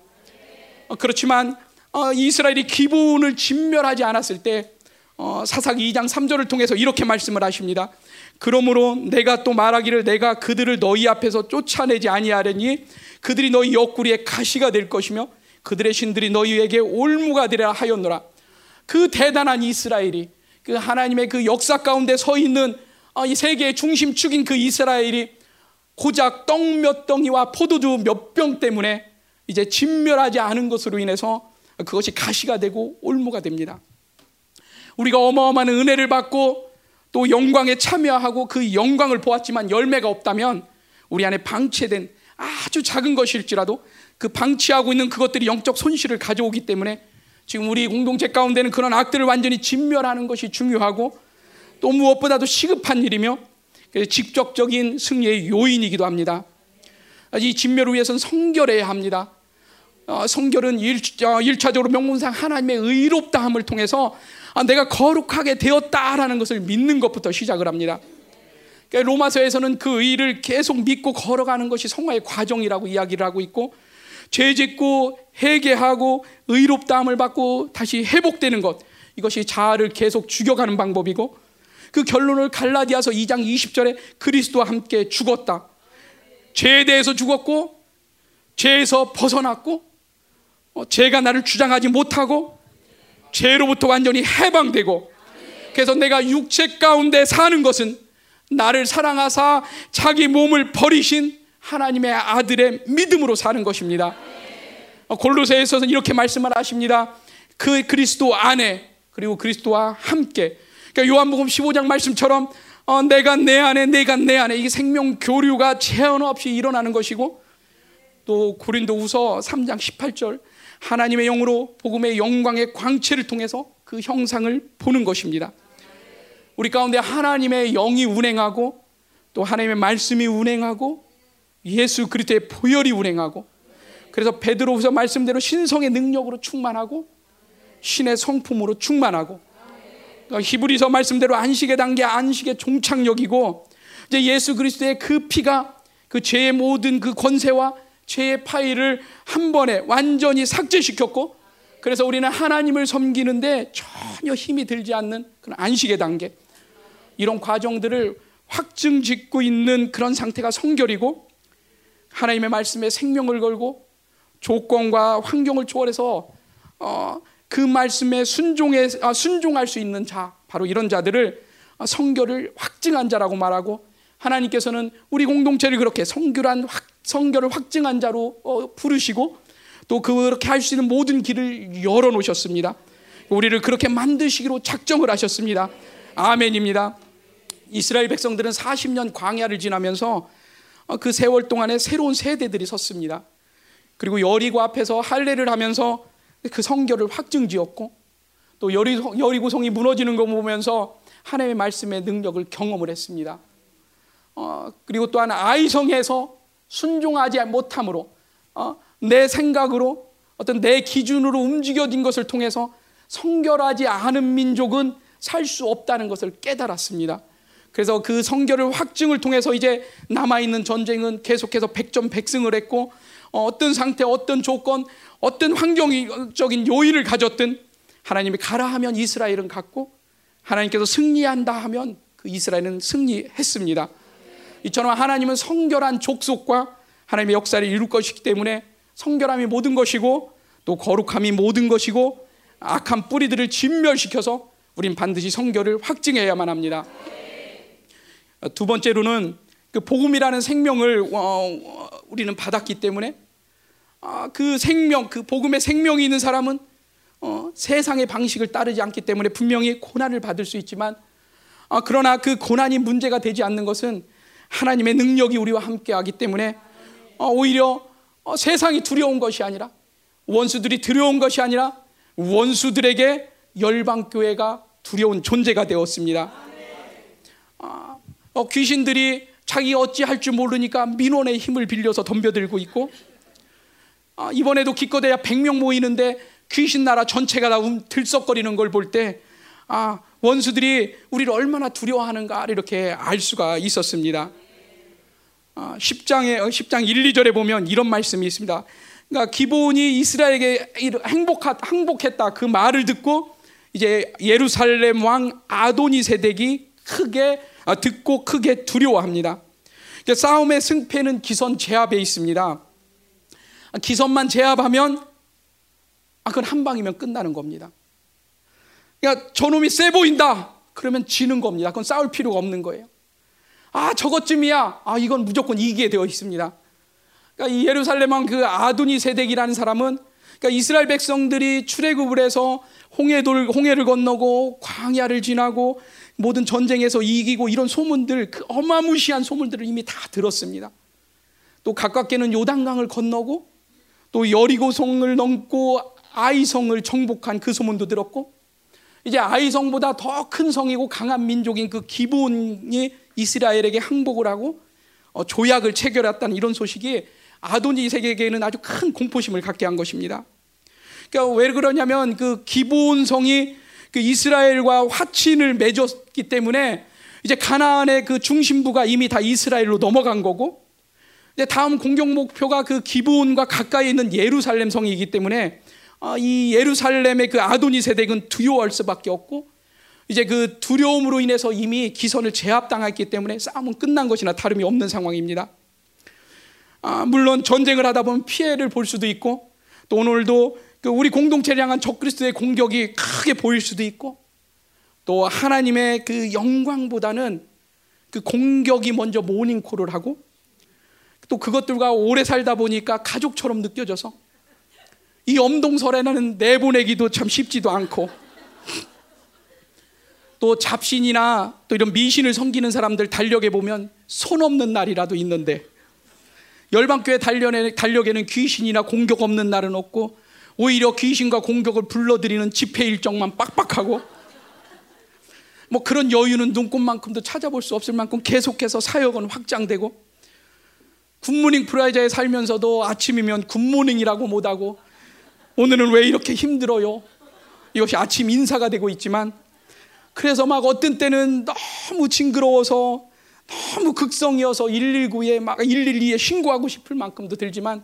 A: 어, 그렇지만 어, 이스라엘이 기분을 진멸하지 않았을 때 어, 사사기 2장 3절을 통해서 이렇게 말씀을 하십니다. 그러므로 내가 또 말하기를 내가 그들을 너희 앞에서 쫓아내지 아니하려니 그들이 너희 옆구리에 가시가 될 것이며 그들의 신들이 너희에게 올무가 되라 하였노라. 그 대단한 이스라엘이 그 하나님의 그 역사 가운데 서 있는 이 세계의 중심축인 그 이스라엘이 고작 떡 몇 덩이와 포도주 몇 병 때문에 이제 진멸하지 않은 것으로 인해서 그것이 가시가 되고 올무가 됩니다. 우리가 어마어마한 은혜를 받고 또 영광에 참여하고 그 영광을 보았지만 열매가 없다면 우리 안에 방치된 아주 작은 것일지라도 그 방치하고 있는 그것들이 영적 손실을 가져오기 때문에 지금 우리 공동체 가운데는 그런 악들을 완전히 진멸하는 것이 중요하고 또 무엇보다도 시급한 일이며 직접적인 승리의 요인이기도 합니다. 이 진멸을 위해서는 성결해야 합니다. 어, 성결은 일, 어, 차적으로 명문상 하나님의 의롭다함을 통해서 아, 내가 거룩하게 되었다라는 것을 믿는 것부터 시작을 합니다. 그러니까 로마서에서는 그 의를 계속 믿고 걸어가는 것이 성화의 과정이라고 이야기를 하고 있고 죄 짓고 회개하고 의롭다함을 받고 다시 회복되는 것 이것이 자아를 계속 죽여가는 방법이고 그 결론을 갈라디아서 2장 20절에 그리스도와 함께 죽었다. 죄에 대해서 죽었고 죄에서 벗어났고 어, 죄가 나를 주장하지 못하고 죄로부터 완전히 해방되고 그래서 내가 육체 가운데 사는 것은 나를 사랑하사 자기 몸을 버리신 하나님의 아들의 믿음으로 사는 것입니다. 어, 골로새에서는 이렇게 말씀을 하십니다. 그 그리스도 안에 그리고 그리스도와 함께. 그러니까 요한복음 15장 말씀처럼 어, 내가 내 안에 내가 내 안에 이게 생명 교류가 제한 없이 일어나는 것이고 또 고린도후서 3장 18절 하나님의 영으로 복음의 영광의 광채를 통해서 그 형상을 보는 것입니다. 우리 가운데 하나님의 영이 운행하고 또 하나님의 말씀이 운행하고 예수 그리스도의 보혈이 운행하고 그래서 베드로후서 말씀대로 신성의 능력으로 충만하고 신의 성품으로 충만하고 히브리서 말씀대로 안식의 단계 안식의 종착역이고 이제 예수 그리스도의 그 피가 그 죄의 모든 그 권세와 죄의 파일을 한 번에 완전히 삭제시켰고 그래서 우리는 하나님을 섬기는데 전혀 힘이 들지 않는 그런 안식의 단계. 이런 과정들을 확증 짓고 있는 그런 상태가 성결이고 하나님의 말씀에 생명을 걸고 조건과 환경을 초월해서 어, 그 말씀에 순종해 아, 순종할 수 있는 자 바로 이런 자들을 성결을 확증한 자라고 말하고 하나님께서는 우리 공동체를 그렇게 성결한 확, 성결을 확증한 자로 어, 부르시고 또 그렇게 할 수 있는 모든 길을 열어 놓으셨습니다. 우리를 그렇게 만드시기로 작정을 하셨습니다. 아멘입니다. 이스라엘 백성들은 40년 광야를 지나면서 어, 그 세월 동안에 새로운 세대들이 섰습니다. 그리고 여리고 앞에서 할례를 하면서 그 성결을 확증지었고 또 여리고 성이 무너지는 거 보면서 하나님의 말씀의 능력을 경험을 했습니다. 어, 그리고 또한 아이성에서 순종하지 못함으로 어, 내 생각으로 어떤 내 기준으로 움직여진 것을 통해서 성결하지 않은 민족은 살 수 없다는 것을 깨달았습니다. 그래서 그 성결을 확증을 통해서 이제 남아있는 전쟁은 계속해서 백전백승을 했고 어, 어떤 상태, 어떤 조건, 어떤 환경적인 요인을 가졌든 하나님이 가라 하면 이스라엘은 갔고 하나님께서 승리한다 하면 그 이스라엘은 승리했습니다. 이처럼 하나님은 성결한 족속과 하나님의 역사를 이룰 것이기 때문에 성결함이 모든 것이고 또 거룩함이 모든 것이고 악한 뿌리들을 진멸시켜서 우린 반드시 성결을 확증해야만 합니다. 두 번째로는 그 복음이라는 생명을 어, 우리는 받았기 때문에 아, 그 생명, 그 복음의 생명이 있는 사람은 어, 세상의 방식을 따르지 않기 때문에 분명히 고난을 받을 수 있지만 아, 그러나 그 고난이 문제가 되지 않는 것은 하나님의 능력이 우리와 함께하기 때문에 어, 오히려 어, 세상이 두려운 것이 아니라 원수들이 두려운 것이 아니라 원수들에게 열방 교회가 두려운 존재가 되었습니다. 아, 어, 귀신들이 자기 어찌 할 줄 모르니까 민원의 힘을 빌려서 덤벼들고 있고 아, 이번에도 기껏해야 100명 모이는데 귀신 나라 전체가 다 음, 들썩거리는 걸 볼때 아, 원수들이 우리를 얼마나 두려워하는가 이렇게 알 수가 있었습니다. 아, 10장에 10장 1, 2절에 보면 이런 말씀이 있습니다. 그러니까 기본이 이스라엘에게 행복하, 행복했다 그 말을 듣고 이제 예루살렘 왕 아도니 세덱이 크게 아, 듣고 크게 두려워합니다. 그러니까 싸움의 승패는 기선 제압에 있습니다. 기선만 제압하면 아 그건 한 방이면 끝나는 겁니다. 그러니까 저놈이 세 보인다. 그러면 지는 겁니다. 그건 싸울 필요가 없는 거예요. 아 저것쯤이야. 아 이건 무조건 이기게 되어 있습니다. 그러니까 이 예루살렘 왕 그 아두니 세덱이라는 사람은 그러니까 이스라엘 백성들이 출애굽을 해서 홍해돌 홍해를 건너고 광야를 지나고 모든 전쟁에서 이기고 이런 소문들 그 어마무시한 소문들을 이미 다 들었습니다. 또 가깝게는 요단강을 건너고 또 여리고성을 넘고 아이성을 정복한 그 소문도 들었고 이제 아이성보다 더 큰 성이고 강한 민족인 그 기본이 이스라엘에게 항복을 하고 어, 조약을 체결했다는 이런 소식이 아도니색에게는 아주 큰 공포심을 갖게 한 것입니다. 그러니까 왜 그러냐면 그 기본성이 그 이스라엘과 화친을 맺었기 때문에 이제 가나안의 그 중심부가 이미 다 이스라엘로 넘어간 거고 이제 다음 공격 목표가 그 기브온과 가까이 있는 예루살렘 성이기 때문에 어, 이 예루살렘의 그 아도니 세덱은 두려워할 수밖에 없고 이제 그 두려움으로 인해서 이미 기선을 제압당했기 때문에 싸움은 끝난 것이나 다름이 없는 상황입니다. 아, 물론 전쟁을 하다 보면 피해를 볼 수도 있고 또 오늘도 그 우리 공동체를 향한 적그리스도의 공격이 크게 보일 수도 있고 또 하나님의 그 영광보다는 그 공격이 먼저 모닝콜을 하고 또 그것들과 오래 살다 보니까 가족처럼 느껴져서 이 엄동설에는 내보내기도 참 쉽지도 않고 또 잡신이나 또 이런 미신을 섬기는 사람들 달력에 보면 손 없는 날이라도 있는데 열방교회 달력에는 귀신이나 공격 없는 날은 없고 오히려 귀신과 공격을 불러들이는 집회 일정만 빡빡하고 뭐 그런 여유는 눈곱만큼도 찾아볼 수 없을 만큼 계속해서 사역은 확장되고 굿모닝 프라자에 살면서도 아침이면 Good morning이라고 못하고 오늘은 왜 이렇게 힘들어요? 이것이 아침 인사가 되고 있지만 그래서 막 어떤 때는 너무 징그러워서 너무 극성이어서 119에 막 112에 신고하고 싶을 만큼도 들지만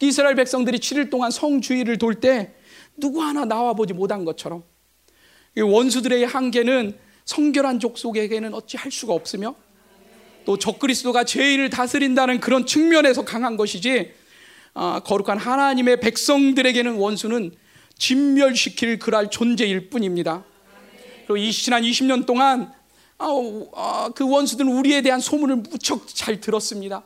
A: 이스라엘 백성들이 7일 동안 성주의를 돌 때 누구 하나 나와 보지 못한 것처럼 원수들의 한계는 성결한 족속에게는 어찌 할 수가 없으며 또 적그리스도가 죄인을 다스린다는 그런 측면에서 강한 것이지 아, 거룩한 하나님의 백성들에게는 원수는 진멸시킬 그랄 존재일 뿐입니다. 그리고 이 지난 20년 동안 아, 아, 그 원수들은 우리에 대한 소문을 무척 잘 들었습니다.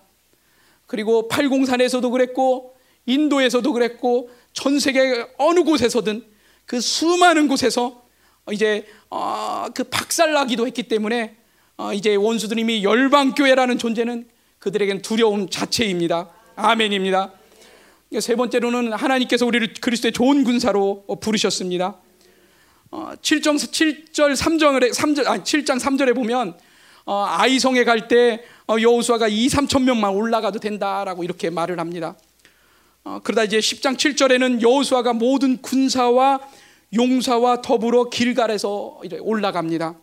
A: 그리고 팔공산에서도 그랬고 인도에서도 그랬고 전 세계 어느 곳에서든 그 수많은 곳에서 이제 어, 그 박살나기도 했기 때문에 어, 이제 원수들 이미 열방교회라는 존재는 그들에겐 두려움 자체입니다. 아멘입니다. 세 번째로는 하나님께서 우리를 그리스도의 좋은 군사로 부르셨습니다. 7장 7절 3절에 3절 아니 7장 3절에 보면 어, 아이성에 갈 때 여호수아가 2, 3천 명만 올라가도 된다라고 이렇게 말을 합니다. 그러다 이제 10장 7절에는 여호수아가 모든 군사와 용사와 더불어 길갈에서 올라갑니다.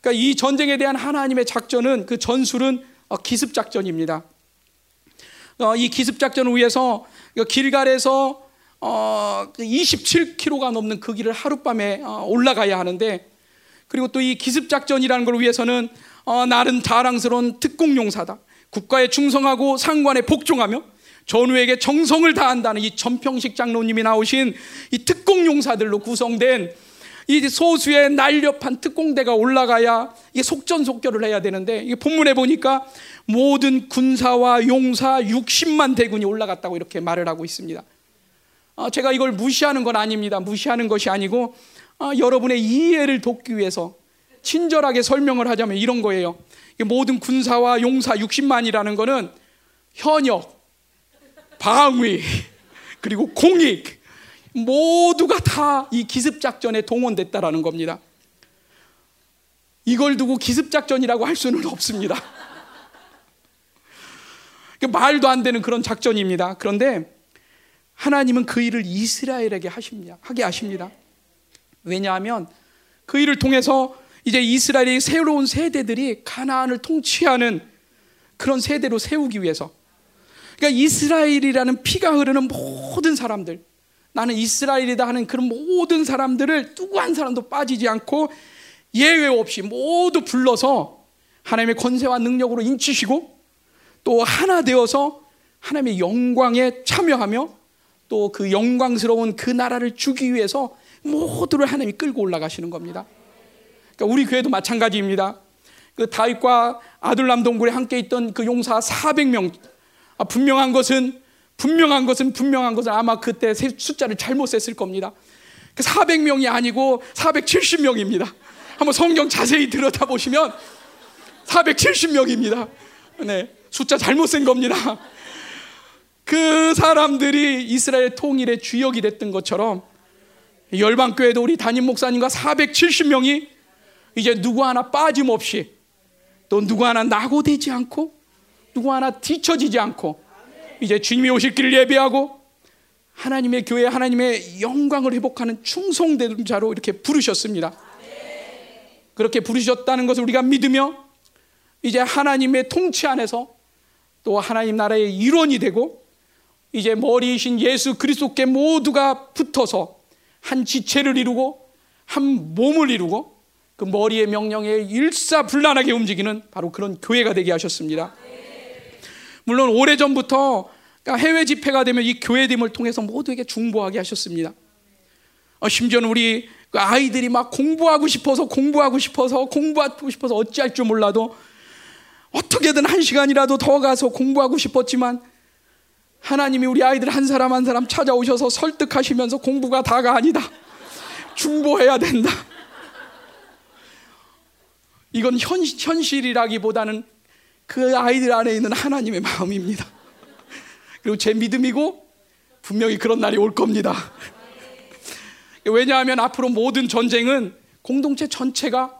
A: 그러니까 이 전쟁에 대한 하나님의 작전은 그 전술은 어, 기습 작전입니다. 어, 이 기습 작전을 위해서 길갈에서 27km가 어, 그 넘는 그 길을 하룻밤에 올라가야 하는데 그리고 또 이 기습 작전이라는 걸 위해서는 나는 자랑스러운 특공용사다. 국가에 충성하고 상관에 복종하며 전우에게 정성을 다한다는 이 전평식 장로님이 나오신 이 특공 용사들로 구성된 이 소수의 날렵한 특공대가 올라가야 이게 속전속결을 해야 되는데 이게 본문에 보니까 모든 군사와 용사 60만 대군이 올라갔다고 이렇게 말을 하고 있습니다. 아, 제가 이걸 무시하는 건 아닙니다. 무시하는 것이 아니고 아, 여러분의 이해를 돕기 위해서 친절하게 설명을 하자면 이런 거예요. 모든 군사와 용사 60만이라는 거는 현역, 방위, 그리고 공익 모두가 다 이 기습 작전에 동원됐다라는 겁니다. 이걸 두고 기습 작전이라고 할 수는 없습니다. 말도 안 되는 그런 작전입니다. 그런데 하나님은 그 일을 이스라엘에게 하십니다. 하게 하십니다. 왜냐하면 그 일을 통해서 이제 이스라엘의 새로운 세대들이 가나안을 통치하는 그런 세대로 세우기 위해서 그러니까 이스라엘이라는 피가 흐르는 모든 사람들 나는 이스라엘이다 하는 그런 모든 사람들을 누구 한 사람도 빠지지 않고 예외 없이 모두 불러서 하나님의 권세와 능력으로 인치시고 또 하나 되어서 하나님의 영광에 참여하며 또 그 영광스러운 그 나라를 주기 위해서 모두를 하나님이 끌고 올라가시는 겁니다. 그러니까 우리 교회도 마찬가지입니다. 그 다윗과 아둘람 동굴에 함께 있던 그 용사 400명 아, 분명한 것은 분명한 것은 분명한 것은 아마 그때 숫자를 잘못 셌을 겁니다. 400명이 그 아니고 470명입니다. 한번 성경 자세히 들여다보시면 470명입니다. 네, 숫자 잘못 센 겁니다. 그 사람들이 이스라엘 통일의 주역이 됐던 것처럼 열방교회도 우리 담임 목사님과 470명이 이제 누구 하나 빠짐없이 또 누구 하나 낙오되지 않고 누구 하나 뒤처지지 않고 이제 주님이 오실 길을 예배하고 하나님의 교회 하나님의 영광을 회복하는 충성된 자로 이렇게 부르셨습니다. 그렇게 부르셨다는 것을 우리가 믿으며 이제 하나님의 통치 안에서 또 하나님 나라의 일원이 되고 이제 머리이신 예수 그리스도께 모두가 붙어서 한 지체를 이루고 한 몸을 이루고 그 머리의 명령에 일사불란하게 움직이는 바로 그런 교회가 되게 하셨습니다. 물론 오래전부터 그러니까 해외 집회가 되면 이 교회됨을 통해서 모두에게 중보하게 하셨습니다. 어, 심지어는 우리 그 아이들이 막 공부하고 싶어서 공부하고 싶어서 공부하고 싶어서 어찌할 줄 몰라도 어떻게든 한 시간이라도 더 가서 공부하고 싶었지만 하나님이 우리 아이들 한 사람 한 사람 찾아오셔서 설득하시면서 공부가 다가 아니다. 중보해야 된다. 이건 현, 현실이라기보다는 그 아이들 안에 있는 하나님의 마음입니다. 그리고 제 믿음이고 분명히 그런 날이 올 겁니다. 왜냐하면 앞으로 모든 전쟁은 공동체 전체가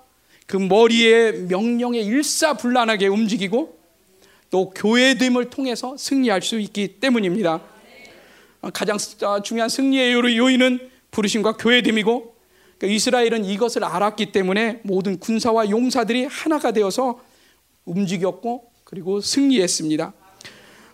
A: 그 머리의 명령에 일사불란하게 움직이고 또 교회됨을 통해서 승리할 수 있기 때문입니다. 가장 중요한 승리의 요인은 부르심과 교회됨이고 그 이스라엘은 이것을 알았기 때문에 모든 군사와 용사들이 하나가 되어서 움직였고 그리고 승리했습니다.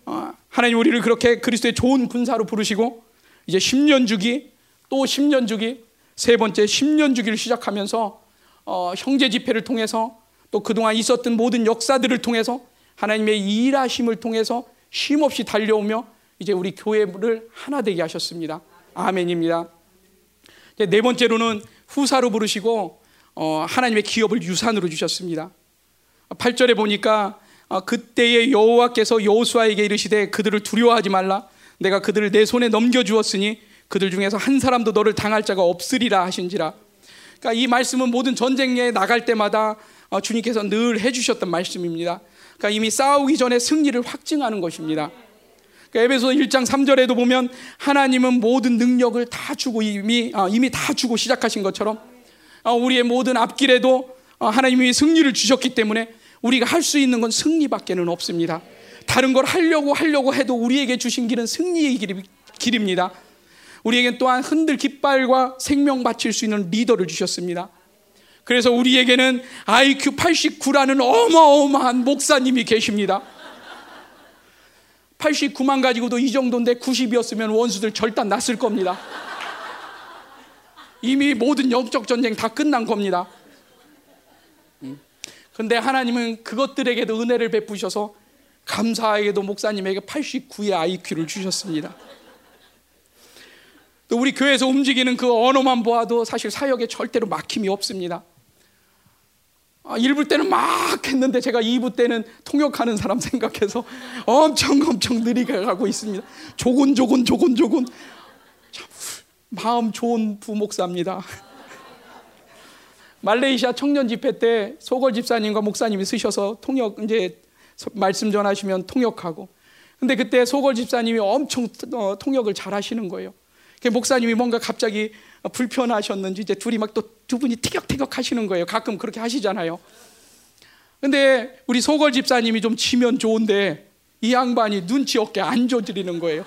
A: 어, 하나님 우리를 그렇게 그리스도의 좋은 군사로 부르시고 이제 10년 주기 또 10년 주기 세 번째 10년 주기를 시작하면서 어, 형제 집회를 통해서 또 그동안 있었던 모든 역사들을 통해서 하나님의 일하심을 통해서 쉼없이 달려오며 이제 우리 교회를 하나 되게 하셨습니다. 아멘입니다. 네 번째로는 후사로 부르시고 어, 하나님의 기업을 유산으로 주셨습니다. 8절에 보니까 어, 그때의 여호와께서 여호수아에게 이르시되 그들을 두려워하지 말라 내가 그들을 내 손에 넘겨 주었으니 그들 중에서 한 사람도 너를 당할 자가 없으리라 하신지라. 그러니까 이 말씀은 모든 전쟁에 나갈 때마다 어, 주님께서 늘 해주셨던 말씀입니다. 그러니까 이미 싸우기 전에 승리를 확증하는 것입니다. 그러니까 에베소 1장 3절에도 보면 하나님은 모든 능력을 다 주고 이미 어, 이미 다 주고 시작하신 것처럼 우리의 모든 앞길에도 하나님이 승리를 주셨기 때문에 우리가 할 수 있는 건 승리밖에는 없습니다. 다른 걸 하려고 하려고 해도 우리에게 주신 길은 승리의 길입니다. 우리에겐 또한 흔들 깃발과 생명 바칠 수 있는 리더를 주셨습니다. 그래서 우리에게는 IQ 89라는 어마어마한 목사님이 계십니다. 89만 가지고도 이 정도인데 90이었으면 원수들 절단 났을 겁니다. 이미 모든 영적 전쟁 다 끝난 겁니다. 근데 하나님은 그것들에게도 은혜를 베푸셔서 감사하게도 목사님에게 89의 IQ를 주셨습니다. 또 우리 교회에서 움직이는 그 언어만 보아도 사실 사역에 절대로 막힘이 없습니다. 아, 1부 때는 막 했는데 제가 2부 때는 통역하는 사람 생각해서 엄청 엄청 느리게 가고 있습니다. 조곤조곤 조곤조곤 참 마음 좋은 부목사입니다. 말레이시아 청년 집회 때 소걸 집사님과 목사님이 쓰셔서 통역 이제 말씀 전하시면 통역하고 근데 그때 소걸 집사님이 엄청 어, 통역을 잘 하시는 거예요. 목사님이 뭔가 갑자기 불편하셨는지 이제 둘이 막 또 두 분이 티격태격 하시는 거예요. 가끔 그렇게 하시잖아요. 근데 우리 소걸 집사님이 좀 치면 좋은데 이 양반이 눈치 없게 안 줘드리는 거예요.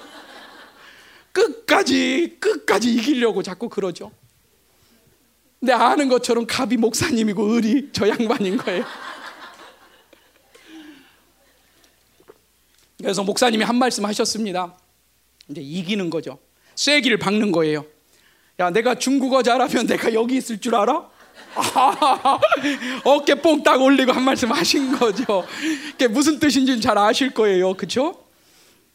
A: 끝까지 끝까지 이기려고 자꾸 그러죠. 근데 아는 것처럼 갑이 목사님이고 을이 저 양반인 거예요. 그래서 목사님이 한 말씀 하셨습니다. 이제 이기는 거죠. 쐐기를 박는 거예요. 야, 내가 중국어 잘하면 내가 여기 있을 줄 알아? 어깨 뽕 딱 올리고 한 말씀 하신 거죠. 그게 무슨 뜻인지는 잘 아실 거예요. 그렇죠?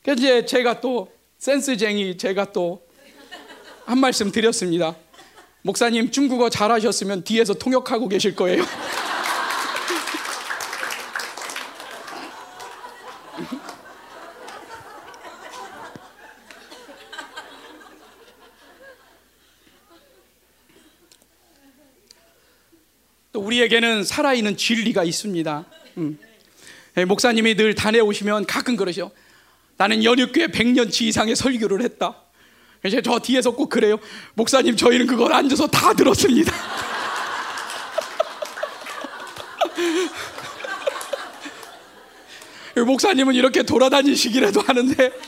A: 그래서 이제 제가 또 센스쟁이 제가 또 한 말씀 드렸습니다. 목사님 중국어 잘하셨으면 뒤에서 통역하고 계실 거예요. 우리에게는 살아있는 진리가 있습니다. 음. 예, 목사님이 늘 다녀오시면 가끔 그러죠. 나는 연육교회 100년치 이상의 설교를 했다. 이제 저 뒤에서 꼭 그래요. 목사님 저희는 그걸 앉아서 다 들었습니다. 목사님은 이렇게 돌아다니시기라도 하는데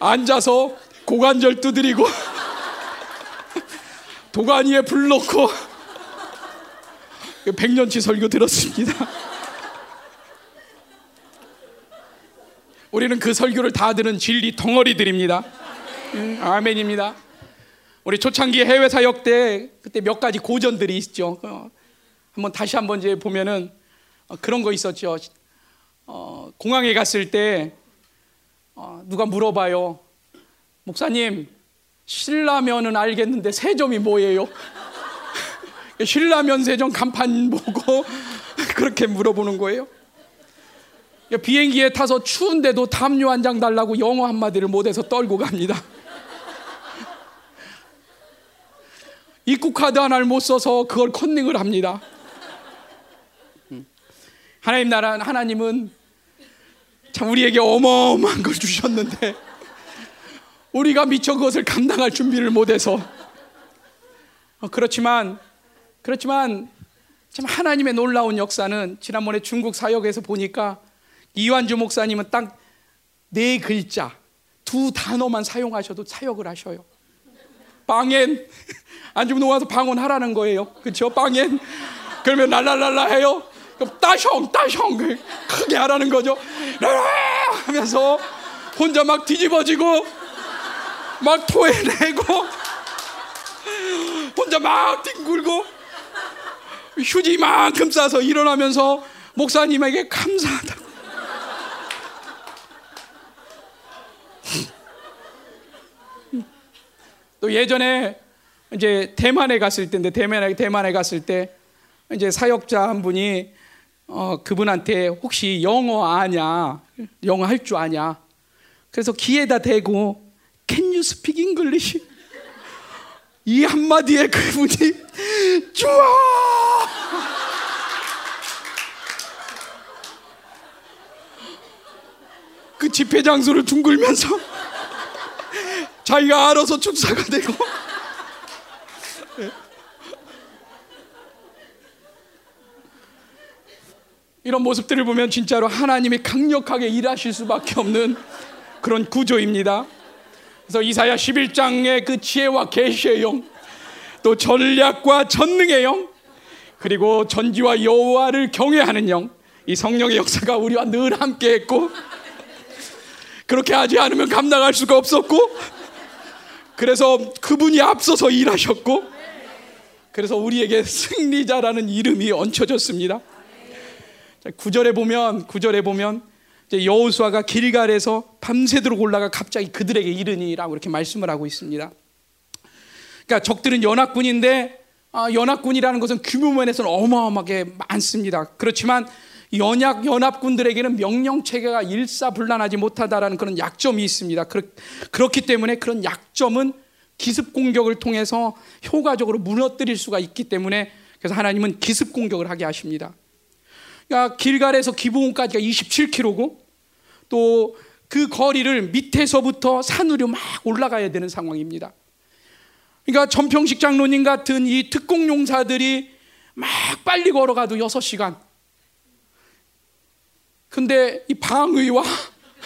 A: 앉아서 고관절 두드리고 도가 위에 불 놓고 백년치 설교 들었습니다. 우리는 그 설교를 다 들은 진리 덩어리들입니다. 음, 아멘입니다. 우리 초창기 해외 사역 때 그때 몇 가지 고전들이 있죠. 어, 한번 다시 한번 이제 보면은 어, 그런 거 있었죠. 어, 공항에 갔을 때 어, 누가 물어봐요. 목사님, 신라면은 알겠는데 세점이 뭐예요? 신라면 세점 간판 보고 그렇게 물어보는 거예요. 비행기에 타서 추운데도 담요 한 장 달라고 영어 한마디를 못해서 떨고 갑니다. 입국 카드 하나를 못 써서 그걸 컨닝을 합니다. 음. 하나님 나라 하나님은 참 우리에게 어마어마한 걸 주셨는데 우리가 미처 그것을 감당할 준비를 못해서 어, 그렇지만 그렇지만 참 하나님의 놀라운 역사는 지난번에 중국 사역에서 보니까 이완주 목사님은 딱 네 글자 두 단어만 사용하셔도 사역을 하셔요. 방엔 안주문 와서 방언하라는 거예요. 그렇죠? 방엔 그러면 랄랄랄라 해요. 그럼 따숑 따숑 크게 하라는 거죠. 하면서 혼자 막 뒤집어지고 막 토해내고 혼자 막 뒹굴고 휴지 만큼 싸서 일어나면서 목사님에게 감사하다고. 또 예전에 이제 대만에 갔을 때인데 대만에 대만에 갔을 때 이제 사역자 한 분이 어, 그분한테 혹시 영어 아냐 영어 할 줄 아냐 그래서 귀에다 대고 you speak English? 이 한마디에 그분이 좋아. 그 집회 장소를 둥글면서 자기가 알아서 축사가 되고 이런 모습들을 보면 진짜로 하나님이 강력하게 일하실 수밖에 없는 그런 구조입니다. 그래서 이사야 11장의 그 지혜와 계시의 영, 또 전략과 전능의 영, 그리고 전지와 여호와를 경외하는 영, 이 성령의 역사가 우리와 늘 함께했고 그렇게 하지 않으면 감당할 수가 없었고 그래서 그분이 앞서서 일하셨고 그래서 우리에게 승리자라는 이름이 얹혀졌습니다. 구절에 보면 구절에 보면 여호수아가 길갈에서 밤새도록 올라가 갑자기 그들에게 이르니라고 이렇게 말씀을 하고 있습니다. 그러니까 적들은 연합군인데 아, 연합군이라는 것은 규모면에서는 어마어마하게 많습니다. 그렇지만 연약 연합군들에게는 명령 체계가 일사불란하지 못하다라는 그런 약점이 있습니다. 그렇, 기 때문에 그런 약점은 기습 공격을 통해서 효과적으로 무너뜨릴 수가 있기 때문에 그래서 하나님은 기습 공격을 하게 하십니다. 그러니까 길갈에서 기브온까지가 27km고 또 그 거리를 밑에서부터 산으로 막 올라가야 되는 상황입니다. 그러니까 전평식 장로님 같은 이 특공 용사들이 막 빨리 걸어가도 6시간. 근데 이 방의와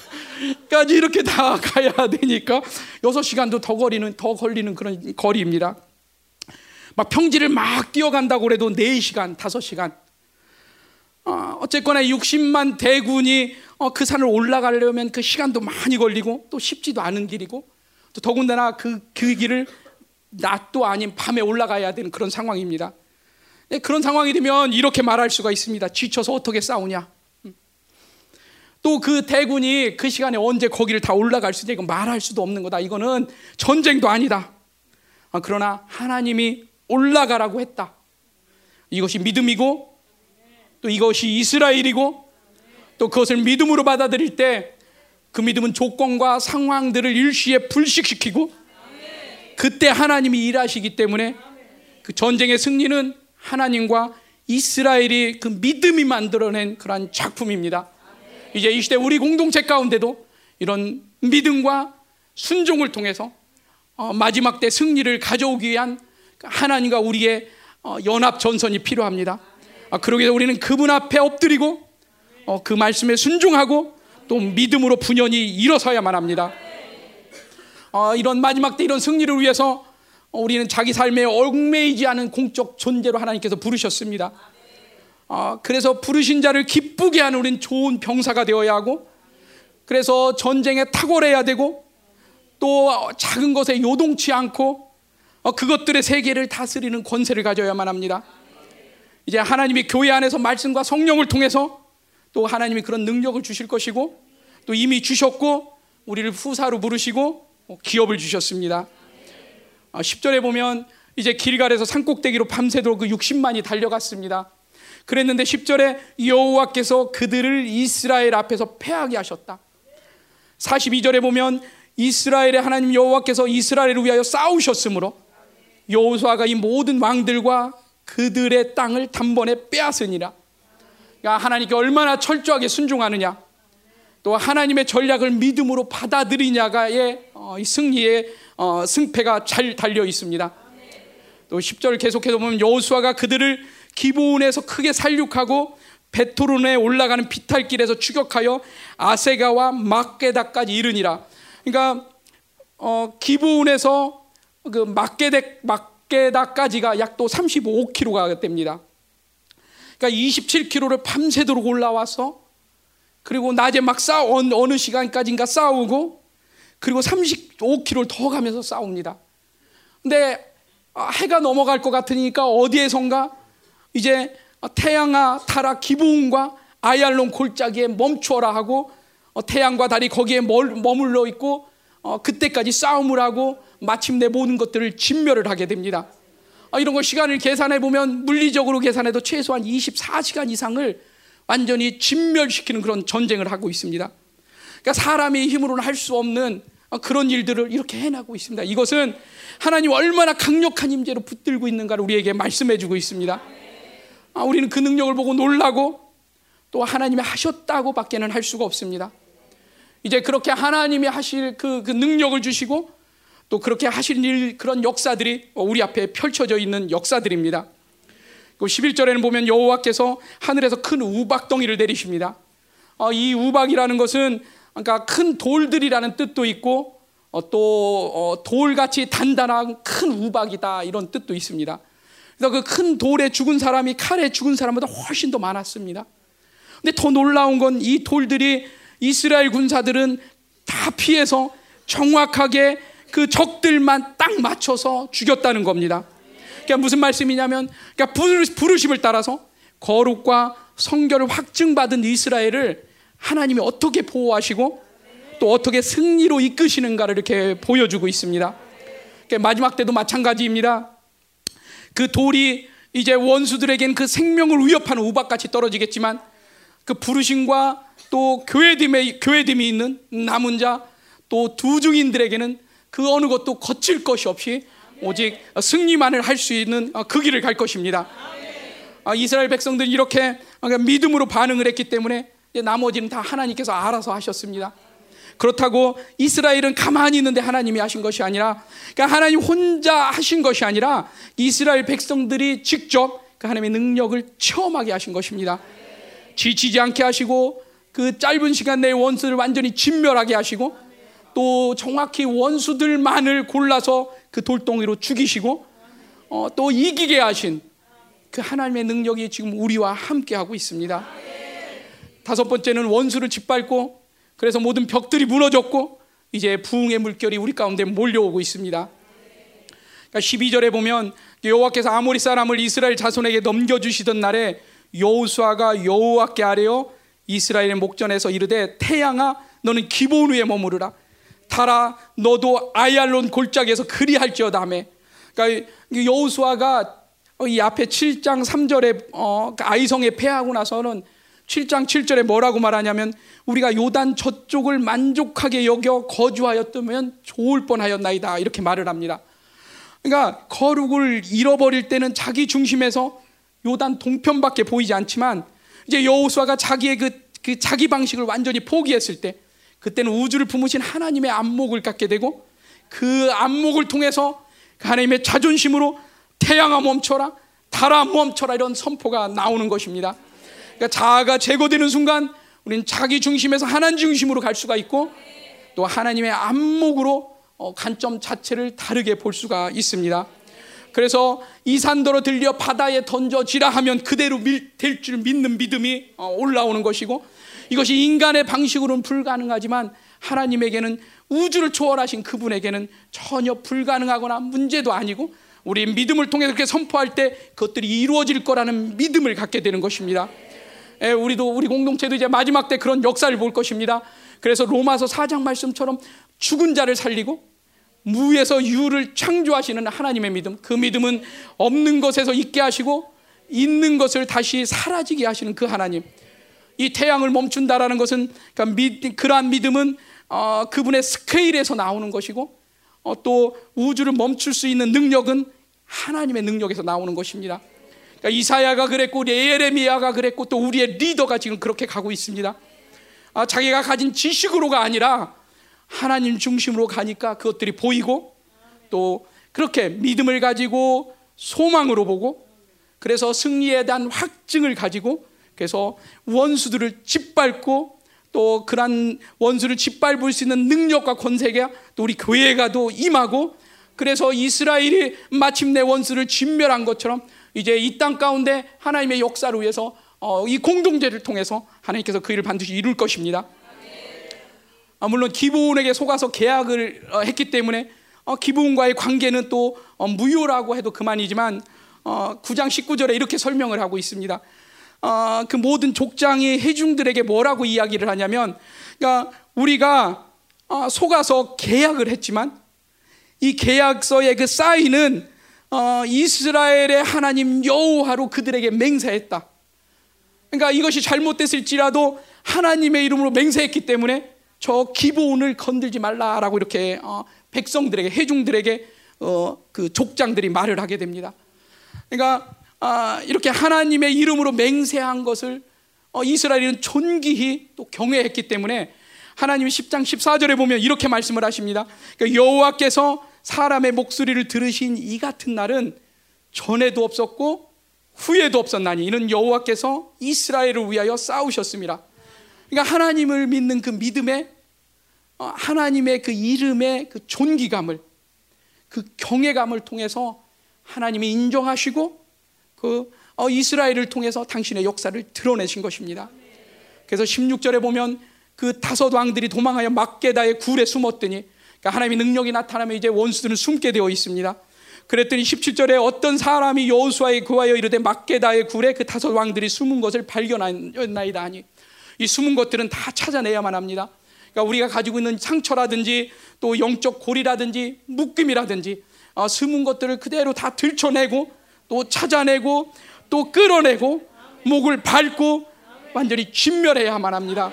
A: 까지 이렇게 다 가야 되니까 6시간도 더 걸리는 더 걸리는 그런 거리입니다. 막 평지를 막 뛰어간다고 해도 4시간, 5시간. 어, 어쨌거나 60만 대군이 어, 그 산을 올라가려면 그 시간도 많이 걸리고 또 쉽지도 않은 길이고 또 더군다나 그, 그 길을 낮도 아닌 밤에 올라가야 되는 그런 상황입니다. 네, 그런 상황이 되면 이렇게 말할 수가 있습니다. 지쳐서 어떻게 싸우냐? 음. 또그 대군이 그 시간에 언제 거기를 다 올라갈 수 있냐? 이건 말할 수도 없는 거다. 이거는 전쟁도 아니다. 아, 그러나 하나님이 올라가라고 했다. 이것이 믿음이고 또 이것이 이스라엘이고 또 그것을 믿음으로 받아들일 때 그 믿음은 조건과 상황들을 일시에 불식시키고 그때 하나님이 일하시기 때문에 그 전쟁의 승리는 하나님과 이스라엘이 그 믿음이 만들어낸 그러한 작품입니다. 이제 이 시대 우리 공동체 가운데도 이런 믿음과 순종을 통해서 어, 마지막 때 승리를 가져오기 위한 하나님과 우리의 어, 연합 전선이 필요합니다. 아, 그러기 위해 우리는 그분 앞에 엎드리고 어, 그 말씀에 순종하고 또 믿음으로 분연히 일어서야만 합니다. 이런 마지막 때 이런 승리를 위해서 우리는 자기 삶에 얽매이지 않은 공적 존재로 하나님께서 부르셨습니다. 그래서 부르신 자를 기쁘게 하는 우리는 좋은 병사가 되어야 하고 그래서 전쟁에 탁월해야 되고 또 작은 것에 요동치 않고 어, 그것들의 세계를 다스리는 권세를 가져야만 합니다. 이제 하나님이 교회 안에서 말씀과 성령을 통해서 또 하나님이 그런 능력을 주실 것이고 또 이미 주셨고 우리를 후사로 부르시고 어, 기업을 주셨습니다. 10절에 어, 보면 이제 길갈에서 산꼭대기로 밤새도록 그 60만이 달려갔습니다. 그랬는데 10절에 여호와께서 그들을 이스라엘 앞에서 패하게 하셨다. 42절에 보면 이스라엘의 하나님 여호와께서 이스라엘을 위하여 싸우셨으므로 여호수아가 이 모든 왕들과 그들의 땅을 단번에 빼앗으니라. 그러니까 하나님께 얼마나 철저하게 순종하느냐, 또 하나님의 전략을 믿음으로 받아들이냐가의 어, 승리의 어, 승패가 잘 달려 있습니다. 또 10절 계속해서 보면 여호수아가 그들을 기브온에서 크게 살육하고 베토론에 올라가는 비탈길에서 추격하여 아세가와 막게다까지 이르니라. 그러니까 어, 기브온에서 그 막게대 막 게다까지가 약 또 35km가 됩니다. 그러니까 27km를 밤새도록 올라와서 그리고 낮에 막 싸우 어느 시간까지인가 싸우고 그리고 35km를 더 가면서 싸웁니다. 근데 아, 해가 넘어갈 것 같으니까 어디에선가 이제 태양아 타라 기부음과 아얄론 골짜기에 멈추어라 하고 어, 태양과 달이 거기에 머물러 있고 어, 그때까지 싸움을 하고 마침 내 모든 것들을 진멸을 하게 됩니다. 아, 이런 거 시간을 계산해 보면 물리적으로 계산해도 최소한 24시간 이상을 완전히 진멸시키는 그런 전쟁을 하고 있습니다. 그러니까 사람의 힘으로는 할 수 없는 그런 일들을 이렇게 해나고 있습니다. 이것은 하나님 얼마나 강력한 임재로 붙들고 있는가를 우리에게 말씀해 주고 있습니다. 아, 우리는 그 능력을 보고 놀라고 또 하나님이 하셨다고 밖에는 할 수가 없습니다. 이제 그렇게 하나님이 하실 그, 그 능력을 주시고 또 그렇게 하실 일 그런 역사들이 우리 앞에 펼쳐져 있는 역사들입니다. 11절에는 보면 여호와께서 하늘에서 큰 우박덩이를 내리십니다. 어, 이 우박이라는 것은 그러니까 큰 돌들이라는 뜻도 있고 어, 또 어, 돌같이 단단한 큰 우박이다 이런 뜻도 있습니다. 그래서 그 큰 돌에 죽은 사람이 칼에 죽은 사람보다 훨씬 더 많았습니다. 근데 더 놀라운 건 이 돌들이 이스라엘 군사들은 다 피해서 정확하게 그 적들만 딱 맞춰서 죽였다는 겁니다. 그러니까 무슨 말씀이냐면 그러니까 부르심을 따라서 거룩과 성결을 확증받은 이스라엘을 하나님이 어떻게 보호하시고 또 어떻게 승리로 이끄시는가를 이렇게 보여주고 있습니다. 그러니까 마지막 때도 마찬가지입니다. 그 돌이 이제 원수들에겐 그 생명을 위협하는 우박같이 떨어지겠지만 그 부르심과 또 교회됨에 교회됨이 있는 남은 자 또 두중인들에게는 그 어느 것도 거칠 것이 없이 오직 승리만을 할 수 있는 그 길을 갈 것입니다. 아, 이스라엘 백성들이 이렇게 믿음으로 반응을 했기 때문에 나머지는 다 하나님께서 알아서 하셨습니다. 그렇다고 이스라엘은 가만히 있는데 하나님이 하신 것이 아니라 그러니까 하나님 혼자 하신 것이 아니라 이스라엘 백성들이 직접 그 하나님의 능력을 체험하게 하신 것입니다. 지치지 않게 하시고 그 짧은 시간 내에 원수를 완전히 진멸하게 하시고 또 정확히 원수들만을 골라서 그 돌덩이로 죽이시고 어, 또 이기게 하신 그 하나님의 능력이 지금 우리와 함께 하고 있습니다. 다섯 번째는 원수를 짓밟고 그래서 모든 벽들이 무너졌고 이제 부흥의 물결이 우리 가운데 몰려오고 있습니다. 그러니까 12절에 보면 여호와께서 아모리 사람을 이스라엘 자손에게 넘겨 주시던 날에 여호수아가 여호와께 아뢰어 이스라엘의 목전에서 이르되 태양아 너는 기본 위에 머무르라 달아 너도 아얄론 골짜기에서 그리할지어다매 그러니까 여호수아가 이 앞에 7장 3절에 어, 그 아이성에 패하고 나서는 7장 7절에 뭐라고 말하냐면 우리가 요단 저쪽을 만족하게 여겨 거주하였다면 좋을 뻔하였나이다 이렇게 말을 합니다. 그러니까 거룩을 잃어버릴 때는 자기 중심에서 요단 동편밖에 보이지 않지만 이제 여호수아가 자기의 그, 그 자기 방식을 완전히 포기했을 때 그때는 우주를 품으신 하나님의 안목을 갖게 되고 그 안목을 통해서 그 하나님의 자존심으로 태양아 멈춰라 달아 멈춰라 이런 선포가 나오는 것입니다. 그러니까 자아가 제거되는 순간 우리는 자기 중심에서 하나님 중심으로 갈 수가 있고 또 하나님의 안목으로 어, 관점 자체를 다르게 볼 수가 있습니다. 그래서 이 산더러 들려 바다에 던져지라 하면 그대로 될 줄 믿는 믿음이 어, 올라오는 것이고 이것이 인간의 방식으로는 불가능하지만 하나님에게는 우주를 초월하신 그분에게는 전혀 불가능하거나 문제도 아니고 우리 믿음을 통해 그렇게 선포할 때 그것들이 이루어질 거라는 믿음을 갖게 되는 것입니다. 예, 우리도 우리 공동체도 이제 마지막 때 그런 역사를 볼 것입니다. 그래서 로마서 4장 말씀처럼 죽은 자를 살리고 무에서 유를 창조하시는 하나님의 믿음. 그 믿음은 없는 것에서 있게 하시고 있는 것을 다시 사라지게 하시는 그 하나님. 이 태양을 멈춘다라는 것은 그러니까 믿, 그러한 믿음은 어, 그분의 스케일에서 나오는 것이고 어, 또 우주를 멈출 수 있는 능력은 하나님의 능력에서 나오는 것입니다. 그러니까 이사야가 그랬고 예레미야가 그랬고 또 우리의 리더가 지금 그렇게 가고 있습니다. 아, 자기가 가진 지식으로가 아니라 하나님 중심으로 가니까 그것들이 보이고 또 그렇게 믿음을 가지고 소망으로 보고 그래서 승리에 대한 확증을 가지고 그래서 원수들을 짓밟고 또 그런 원수를 짓밟을 수 있는 능력과 권세가 또 우리 교회가도 임하고 그래서 이스라엘이 마침내 원수를 진멸한 것처럼 이제 이 땅 가운데 하나님의 역사를 위해서 어, 이 공동체를 통해서 하나님께서 그 일을 반드시 이룰 것입니다. 아, 물론 기부원에게 속아서 계약을 어, 했기 때문에 어, 기부원과의 관계는 또 어, 무효라고 해도 그만이지만 어, 9장 19절에 이렇게 설명을 하고 있습니다. 어, 그 모든 족장이 회중들에게 뭐라고 이야기를 하냐면, 그러니까 우리가 어, 속아서 계약을 했지만 이 계약서의 그 사인은 어, 이스라엘의 하나님 여호와로 그들에게 맹세했다. 그러니까 이것이 잘못됐을지라도 하나님의 이름으로 맹세했기 때문에 저 기본을 건들지 말라라고 이렇게 어, 백성들에게 회중들에게 어, 그 족장들이 말을 하게 됩니다. 그러니까 아, 이렇게 하나님의 이름으로 맹세한 것을 어, 이스라엘은 존귀히 또 경외했기 때문에 하나님 10장 14절에 보면 이렇게 말씀을 하십니다. 그러니까 여호와께서 사람의 목소리를 들으신 이 같은 날은 전에도 없었고 후에도 없었나니 이는 여호와께서 이스라엘을 위하여 싸우셨습니다. 그러니까 하나님을 믿는 그 믿음에 어, 하나님의 그 이름의 그 존귀감을 그 경외감을 통해서 하나님이 인정하시고 그 어, 이스라엘을 통해서 당신의 역사를 드러내신 것입니다. 그래서 16절에 보면 그 다섯 왕들이 도망하여 막게다의 굴에 숨었더니 그러니까 하나님의 능력이 나타나면 이제 원수들은 숨게 되어 있습니다. 그랬더니 17절에 어떤 사람이 여호수아에 구하여 이르되 막게다의 굴에 그 다섯 왕들이 숨은 것을 발견하나이다 하니 이 숨은 것들은 다 찾아내야만 합니다. 그러니까 우리가 가지고 있는 상처라든지 또 영적 고리라든지 묶임이라든지 어, 숨은 것들을 그대로 다 들춰내고 또 찾아내고 또 끌어내고 목을 밟고 완전히 진멸해야만 합니다.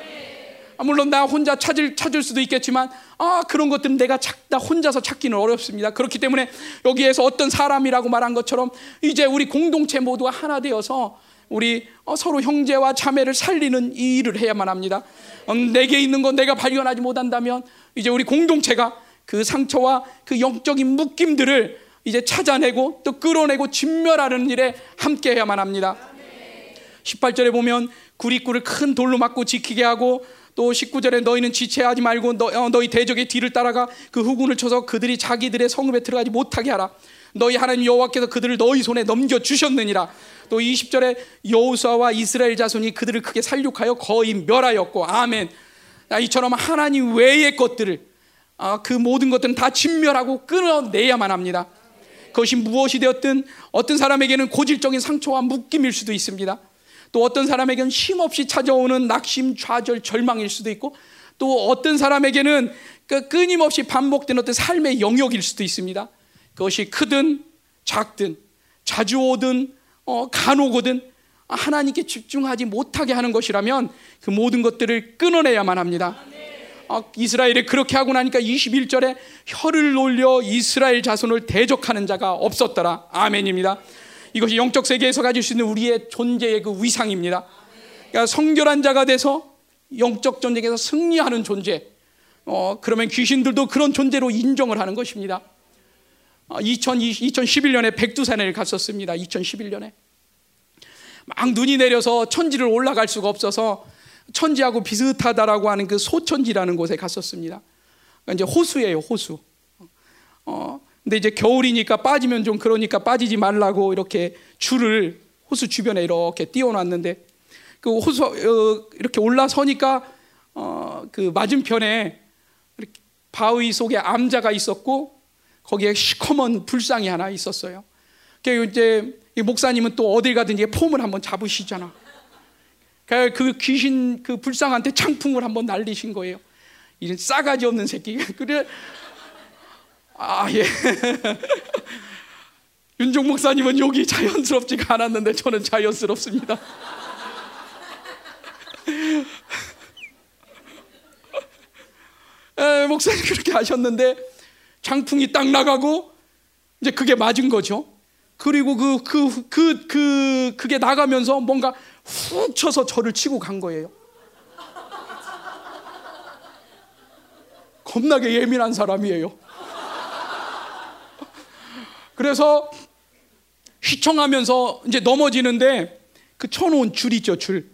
A: 아, 물론 나 혼자 찾을 찾을 수도 있겠지만 아 그런 것들은 내가 찾다 혼자서 찾기는 어렵습니다. 그렇기 때문에 여기에서 어떤 사람이라고 말한 것처럼 이제 우리 공동체 모두가 하나 되어서 우리 어, 서로 형제와 자매를 살리는 이 일을 해야만 합니다. 음, 내게 있는 건 내가 발견하지 못한다면 이제 우리 공동체가 그 상처와 그 영적인 묶임들을 이제 찾아내고 또 끌어내고 진멸하는 일에 함께해야만 합니다. 18절에 보면 구리꿀을 큰 돌로 막고 지키게 하고 또 19절에 너희는 지체하지 말고 너, 어, 너희 대적의 뒤를 따라가 그 후군을 쳐서 그들이 자기들의 성읍에 들어가지 못하게 하라. 너희 하나님 여호와께서 그들을 너희 손에 넘겨 주셨느니라. 또 20절에 여호수아와 이스라엘 자손이 그들을 크게 살육하여 거의 멸하였고 아멘. 이처럼 하나님 외의 것들을 아, 그 모든 것들은 다 진멸하고 끊어내야만 합니다. 그것이 무엇이 되었든 어떤 사람에게는 고질적인 상처와 묶임일 수도 있습니다. 또 어떤 사람에게는 쉼없이 찾아오는 낙심, 좌절, 절망일 수도 있고 또 어떤 사람에게는 그 끊임없이 반복되는 어떤 삶의 영역일 수도 있습니다. 그것이 크든 작든 자주 오든 어, 간혹 오든 하나님께 집중하지 못하게 하는 것이라면 그 모든 것들을 끊어내야만 합니다. 어, 이스라엘이 그렇게 하고 나니까 21절에 혀를 놀려 이스라엘 자손을 대적하는 자가 없었더라. 아멘입니다. 이것이 영적 세계에서 가질 수 있는 우리의 존재의 그 위상입니다. 그러니까 성결한 자가 돼서 영적 전쟁에서 승리하는 존재. 어, 그러면 귀신들도 그런 존재로 인정을 하는 것입니다. 2020, 2011년에 백두산에 갔었습니다. 2011년에. 막 눈이 내려서 천지를 올라갈 수가 없어서 천지하고 비슷하다라고 하는 그 소천지라는 곳에 갔었습니다. 그러니까 이제 호수예요, 호수. 어, 근데 이제 겨울이니까 빠지면 좀 그러니까 빠지지 말라고 이렇게 줄을 호수 주변에 이렇게 띄워놨는데 그 호수 어, 이렇게 올라서니까 어, 그 맞은편에 바위 속에 암자가 있었고 거기에 시커먼 불상이 하나 있었어요. 그 이제 목사님은 또 어딜 가든지 폼을 한번 잡으시잖아. 그, 그 귀신 그 불상한테 창풍을 한번 날리신 거예요. 이런 싸가지 없는 새끼. 그래 아, 예. 윤종 목사님은 욕이 자연스럽지가 않았는데 저는 자연스럽습니다. 에, 목사님 그렇게 하셨는데 장풍이 딱 나가고 이제 그게 맞은 거죠. 그리고 그, 그, 그, 그, 그게 나가면서 뭔가 훅 쳐서 저를 치고 간 거예요. 겁나게 예민한 사람이에요. 그래서 휘청하면서 이제 넘어지는데 그 쳐놓은 줄 있죠, 줄.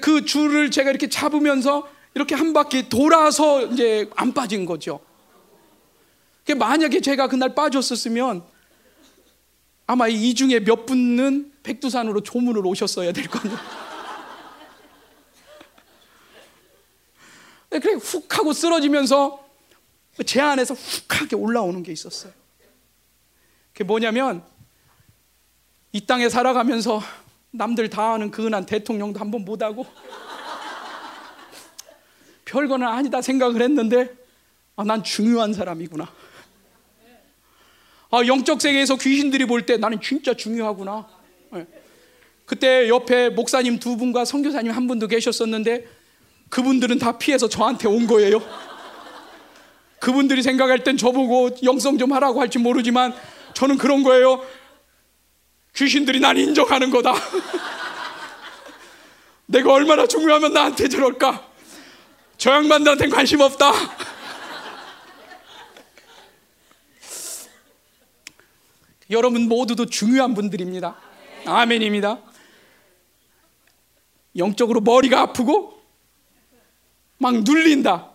A: 그 줄을 제가 이렇게 잡으면서 이렇게 한 바퀴 돌아서 이제 안 빠진 거죠. 만약에 제가 그날 빠졌었으면 아마 이 중에 몇 분은 백두산으로 조문을 오셨어야 될 거예요. 그래 훅 하고 쓰러지면서 제 안에서 훅 하게 올라오는 게 있었어요. 그게 뭐냐면 이 땅에 살아가면서 남들 다 아는 그 은한 대통령도 한 번 못하고 별거는 아니다 생각을 했는데 아, 난 중요한 사람이구나. 아, 영적 세계에서 귀신들이 볼 때 나는 진짜 중요하구나. 네. 그때 옆에 목사님 두 분과 선교사님 한 분도 계셨었는데 그분들은 다 피해서 저한테 온 거예요. 그분들이 생각할 땐 저보고 영성 좀 하라고 할지 모르지만 저는 그런 거예요. 귀신들이 난 인정하는 거다. 내가 얼마나 중요하면 나한테 저럴까? 저 양반들한테는 관심 없다. 여러분 모두도 중요한 분들입니다. 아멘입니다. 영적으로 머리가 아프고 막 눌린다.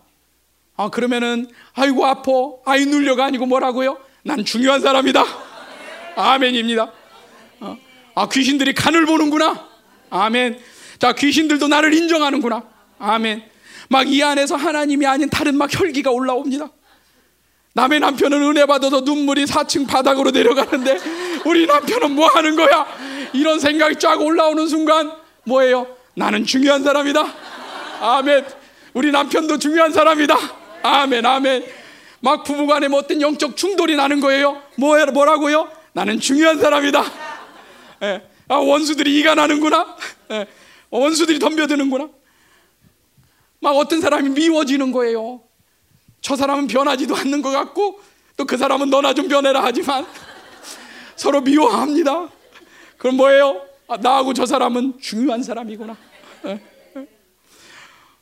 A: 아 그러면은 아이고 아파, 아이 눌려가 아니고 뭐라고요? 난 중요한 사람이다. 아멘입니다. 어? 아, 귀신들이 간을 보는구나. 아멘. 자, 귀신들도 나를 인정하는구나. 아멘. 막 이 안에서 하나님이 아닌 다른 막 혈기가 올라옵니다. 남의 남편은 은혜 받아서 눈물이 4층 바닥으로 내려가는데 우리 남편은 뭐 하는 거야? 이런 생각이 쫙 올라오는 순간 뭐예요? 나는 중요한 사람이다. 아멘. 우리 남편도 중요한 사람이다. 아멘, 아멘. 막 부부간에 뭐 어떤 영적 충돌이 나는 거예요. 뭐, 뭐라고요? 나는 중요한 사람이다. 예. 아, 원수들이 이가 나는구나. 예. 원수들이 덤벼드는구나. 막 어떤 사람이 미워지는 거예요. 저 사람은 변하지도 않는 것 같고 또 그 사람은 너나 좀 변해라 하지만 서로 미워합니다. 그럼 뭐예요? 아, 나하고 저 사람은 중요한 사람이구나. 예.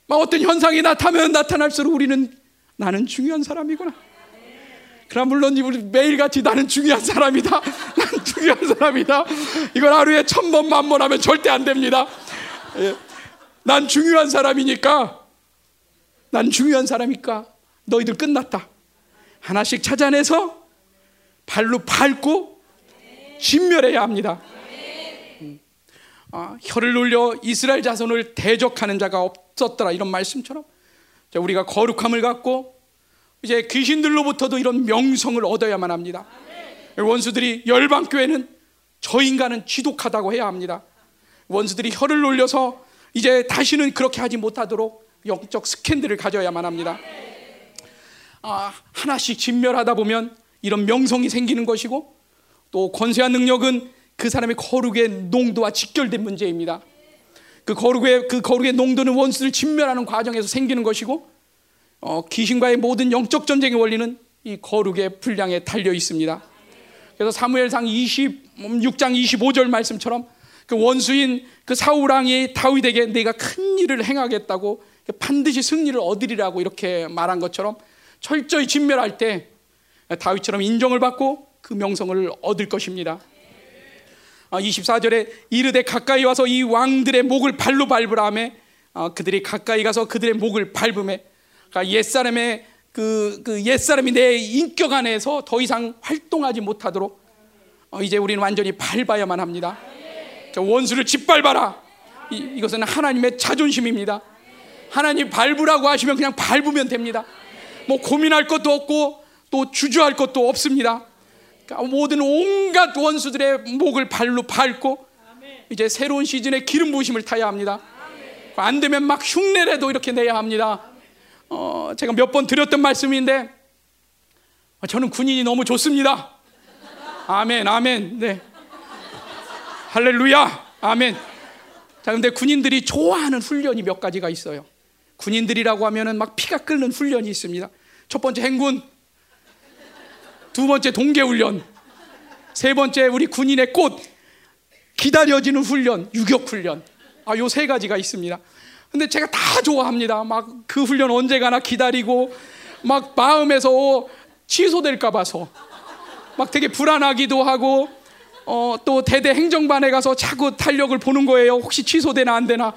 A: 막 어떤 현상이 나타나면 나타날수록 우리는 나는 중요한 사람이구나. 그럼 물론 우리 매일같이 나는 중요한 사람이다. 나는 중요한 사람이다. 이건 하루에 천 번, 만 번 하면 절대 안 됩니다. 예. 난 중요한 사람이니까, 난 중요한 사람이니까 너희들 끝났다. 하나씩 찾아내서 발로 밟고 진멸해야 합니다. 음. 아, 혀를 놀려 이스라엘 자손을 대적하는 자가 없었더라 이런 말씀처럼 우리가 거룩함을 갖고 이제 귀신들로부터도 이런 명성을 얻어야만 합니다. 원수들이 열방 교회는 저 인간은 지독하다고 해야 합니다. 원수들이 혀를 놀려서 이제 다시는 그렇게 하지 못하도록 영적 스캔들을 가져야만 합니다. 아, 하나씩 진멸하다 보면 이런 명성이 생기는 것이고 또 권세한 능력은 그 사람의 거룩의 농도와 직결된 문제입니다. 그 거룩의 그 거룩의 농도는 원수를 진멸하는 과정에서 생기는 것이고 어, 귀신과의 모든 영적 전쟁의 원리는 이 거룩의 분량에 달려 있습니다. 그래서 사무엘상 26장 25절 말씀처럼 그 원수인 그 사울 왕이 다윗에게 내가 큰 일을 행하겠다고 반드시 승리를 얻으리라고 이렇게 말한 것처럼 철저히 진멸할 때 다윗처럼 인정을 받고 그 명성을 얻을 것입니다. 24절에 아, 이르되 가까이 와서 이 왕들의 목을 발로 밟으라 하며 아, 그들이 가까이 가서 그들의 목을 밟음에 그러니까 옛사람의 그, 그 옛사람이 내 인격 안에서 더 이상 활동하지 못하도록 어, 이제 우리는 완전히 밟아야만 합니다. 원수를 짓밟아라. 이, 이것은 하나님의 자존심입니다. 하나님 밟으라고 하시면 그냥 밟으면 됩니다. 뭐 고민할 것도 없고 또 주저할 것도 없습니다. 그러니까 모든 온갖 원수들의 목을 발로 밟고 이제 새로운 시즌에 기름 부심을 타야 합니다. 안 되면 막 흉내라도 이렇게 내야 합니다. 어, 제가 몇 번 드렸던 말씀인데 저는 군인이 너무 좋습니다. 아멘, 아멘. 네. 할렐루야. 아멘. 자, 근데 군인들이 좋아하는 훈련이 몇 가지가 있어요. 군인들이라고 하면은 막 피가 끓는 훈련이 있습니다. 첫 번째 행군, 두 번째 동계 훈련, 세 번째 우리 군인의 꽃, 기다려지는 훈련, 유격 훈련. 아, 요 세 가지가 있습니다. 근데 제가 다 좋아합니다. 막 그 훈련 언제 가나 기다리고, 막 마음에서 취소될까 봐서. 막 되게 불안하기도 하고, 어, 또 대대 행정반에 가서 자꾸 탄력을 보는 거예요. 혹시 취소되나 안 되나.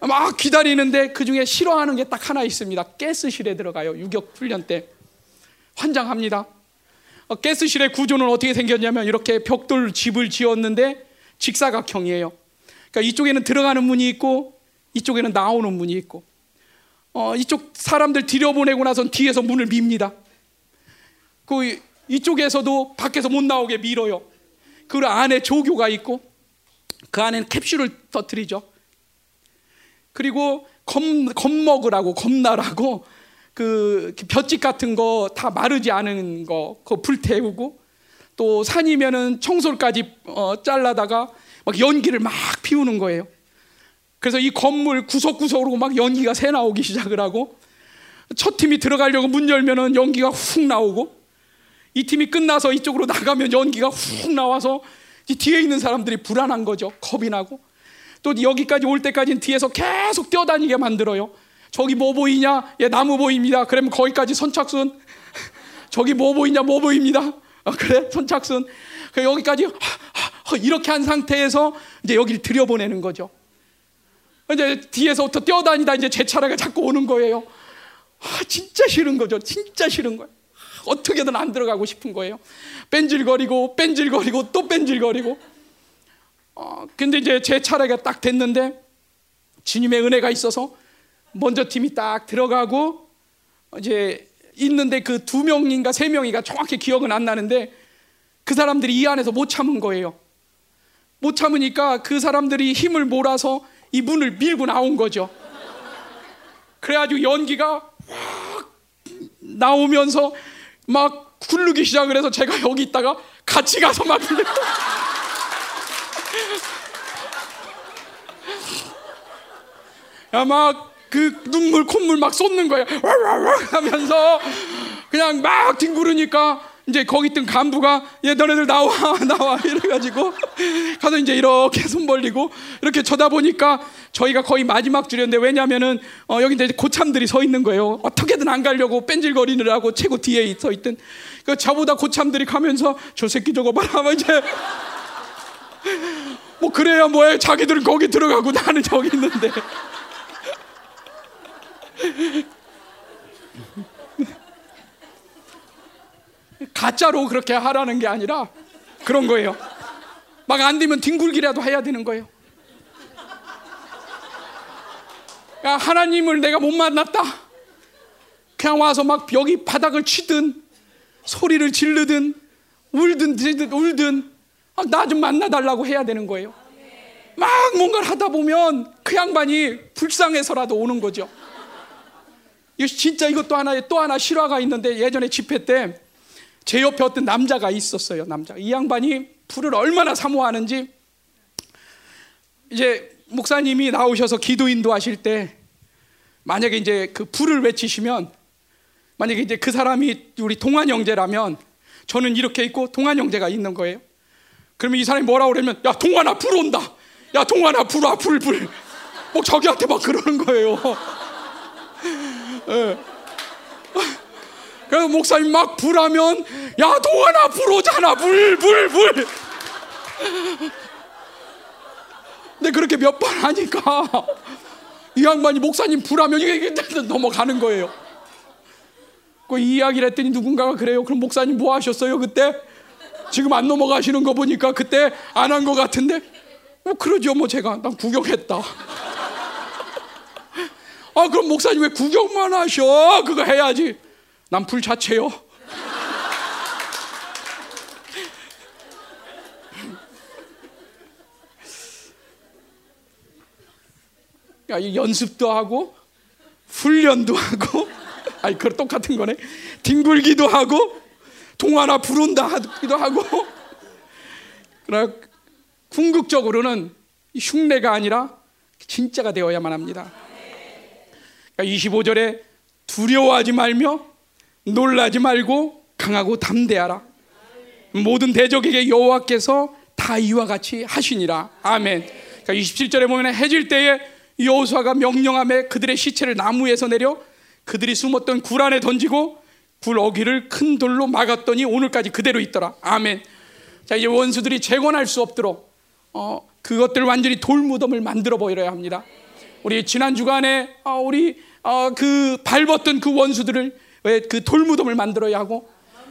A: 막 기다리는데 그 중에 싫어하는 게 딱 하나 있습니다. 가스실에 들어가요. 유격 훈련 때. 환장합니다. 어, 가스실의 구조는 어떻게 생겼냐면 이렇게 벽돌 집을 지었는데 직사각형이에요. 그러니까 이쪽에는 들어가는 문이 있고 이쪽에는 나오는 문이 있고 어, 이쪽 사람들 들여보내고 나선 뒤에서 문을 밉니다. 그 이쪽에서도 밖에서 못 나오게 밀어요. 그 안에 조교가 있고 그 안에는 캡슐을 터트리죠. 그리고 겁, 겁먹으라고 겁나라고 그 볏짚 같은 거 다 마르지 않은 거 그거 불태우고 또 산이면은 청솔까지 어, 잘라다가 막 연기를 막 피우는 거예요. 그래서 이 건물 구석구석으로 막 연기가 새 나오기 시작을 하고 첫 팀이 들어가려고 문 열면은 연기가 훅 나오고 이 팀이 끝나서 이쪽으로 나가면 연기가 훅 나와서 뒤에 있는 사람들이 불안한 거죠. 겁이 나고 또 여기까지 올 때까지는 뒤에서 계속 뛰어다니게 만들어요. 저기 뭐 보이냐? 예, 나무 보입니다. 그러면 거기까지 선착순. 저기 뭐 보이냐? 뭐 보입니다. 아, 그래? 선착순. 그 여기까지 이렇게 한 상태에서 이제 여기를 들여보내는 거죠. 이제 뒤에서부터 뛰어다니다 이제 제 차례가 자꾸 오는 거예요. 아, 진짜 싫은 거죠. 진짜 싫은 거예요. 어떻게든 안 들어가고 싶은 거예요. 뺀질거리고 뺀질거리고 또 뺀질거리고. 어, 근데 이제 제 차례가 딱 됐는데 주님의 은혜가 있어서 먼저 팀이 딱 들어가고 이제 있는데 그 두 명인가 세 명인가 정확히 기억은 안 나는데 그 사람들이 이 안에서 못 참은 거예요. 못 참으니까 그 사람들이 힘을 몰아서 이 문을 밀고 나온 거죠. 그래가지고 연기가 확 나오면서 막 굴르기 시작을 해서 제가 여기 있다가 같이 가서 막 막 그 눈물 콧물 막 쏟는 거예요. 하면서 그냥 막 뒹구르니까 이제 거기 있던 간부가 얘 너네들 나와 나와. 이래가지고 가서 이제 이렇게 손 벌리고 이렇게 쳐다보니까 저희가 거의 마지막 줄이었는데 왜냐면은 어, 여기 이제 고참들이 서 있는 거예요. 어떻게든 안 가려고 뺀질거리느라고 최고 뒤에 서 있던. 그 저보다 고참들이 가면서 저 새끼 저거 봐라. 이제 뭐 그래야 뭐해 자기들은 거기 들어가고 나는 저기 있는데 가짜로 그렇게 하라는 게 아니라 그런 거예요. 막 안 되면 뒹굴기라도 해야 되는 거예요. 야, 하나님을 내가 못 만났다. 그냥 와서 막 여기 바닥을 치든 소리를 지르든 울든 울든 나 좀 만나달라고 해야 되는 거예요. 막 뭔가를 하다 보면 그 양반이 불쌍해서라도 오는 거죠. 진짜 이것도 하나의 또 하나 실화가 있는데 예전에 집회 때 제 옆에 어떤 남자가 있었어요. 남자. 이 양반이 불을 얼마나 사모하는지 이제 목사님이 나오셔서 기도 인도하실 때 만약에 이제 그 불을 외치시면 만약에 이제 그 사람이 우리 동안 형제라면 저는 이렇게 있고 동안 형제가 있는 거예요. 그러면 이 사람이 뭐라고 그러면 야 동안아 불 온다. 야 동안아 불아 불 불. 뭐 저기한테 막 그러는 거예요. 네. 그래서 목사님 막 불하면 야 동안아 불 오잖아 불 불 불. 근데 그렇게 몇 번 하니까 이 양반이 목사님 불하면 이게 넘어가는 거예요. 그 이야기를 했더니 누군가가 그래요. 그럼 목사님 뭐 하셨어요 그때? 지금 안 넘어가시는 거 보니까 그때 안한거 같은데? 뭐 그러죠 뭐 제가 난 구경했다. 아 그럼 목사님 왜 구경만 하셔? 그거 해야지. 난 불 자체요. 야, 연습도 하고 훈련도 하고 아니 그 똑같은 거네. 뒹굴기도 하고 동화나 부른다 하기도 하고 그러 궁극적으로는 흉내가 아니라 진짜가 되어야만 합니다. 25절에 그러니까 두려워하지 말며 놀라지 말고 강하고 담대하라. 모든 대적에게 여호와께서 다 이와 같이 하시니라. 아멘. 그러니까 27절에 보면 해질 때에 여호수아가 명령함에 그들의 시체를 나무에서 내려 그들이 숨었던 굴 안에 던지고 굴 어기를 큰 돌로 막았더니 오늘까지 그대로 있더라. 아멘. 자 이제 원수들이 재건할 수 없도록 어, 그것들 완전히 돌무덤을 만들어 버려야 합니다. 우리 지난 주간에 어, 우리 어, 그 밟았던 그 원수들을 그 돌무덤을 만들어야 하고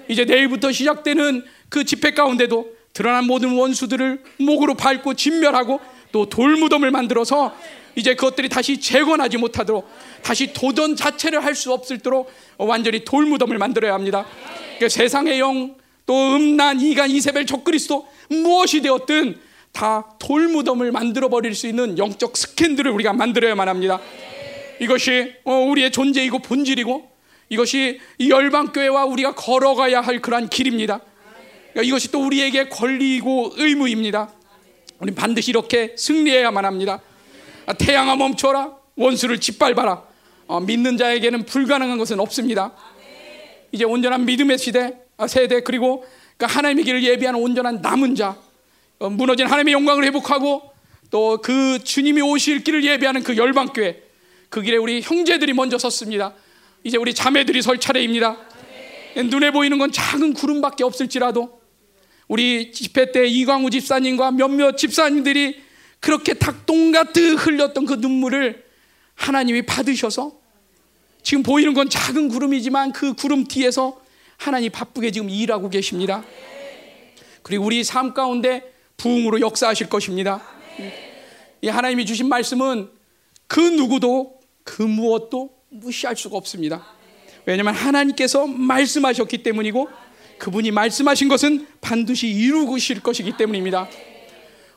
A: 이제 내일부터 시작되는 그 집회 가운데도 드러난 모든 원수들을 목으로 밟고 진멸하고 또 돌무덤을 만들어서 이제 그것들이 다시 재건하지 못하도록 다시 도전 자체를 할 수 없을도록 완전히 돌무덤을 만들어야 합니다. 그러니까 세상의 영, 또 음란, 이간, 이세벨, 적그리스도 무엇이 되었든 다 돌무덤을 만들어 버릴 수 있는 영적 스캔들을 우리가 만들어야만 합니다. 이것이 어, 우리의 존재이고 본질이고 이것이 열방 교회와 우리가 걸어가야 할 그러한 길입니다. 그러니까 이것이 또 우리에게 권리이고 의무입니다. 우리 반드시 이렇게 승리해야만 합니다. 아, 태양아 멈춰라. 원수를 짓밟아라. 어, 믿는 자에게는 불가능한 것은 없습니다. 이제 온전한 믿음의 시대, 아, 세대 그리고 그 하나님의 길을 예비하는 온전한 남은 자, 어, 무너진 하나님의 영광을 회복하고 또 그 주님이 오실 길을 예비하는 그 열방 교회, 그 길에 우리 형제들이 먼저 섰습니다. 이제 우리 자매들이 설 차례입니다. 눈에 보이는 건 작은 구름밖에 없을지라도 우리 집회 때 이광우 집사님과 몇몇 집사님들이 그렇게 닭똥같이 흘렸던 그 눈물을 하나님이 받으셔서 지금 보이는 건 작은 구름이지만 그 구름 뒤에서 하나님 바쁘게 지금 일하고 계십니다. 그리고 우리 삶 가운데 부흥으로 역사하실 것입니다. 이 하나님이 주신 말씀은 그 누구도 그 무엇도 무시할 수가 없습니다.
B: 왜냐하면 하나님께서 말씀하셨기 때문이고 그분이 말씀하신 것은 반드시 이루실 것이기 때문입니다.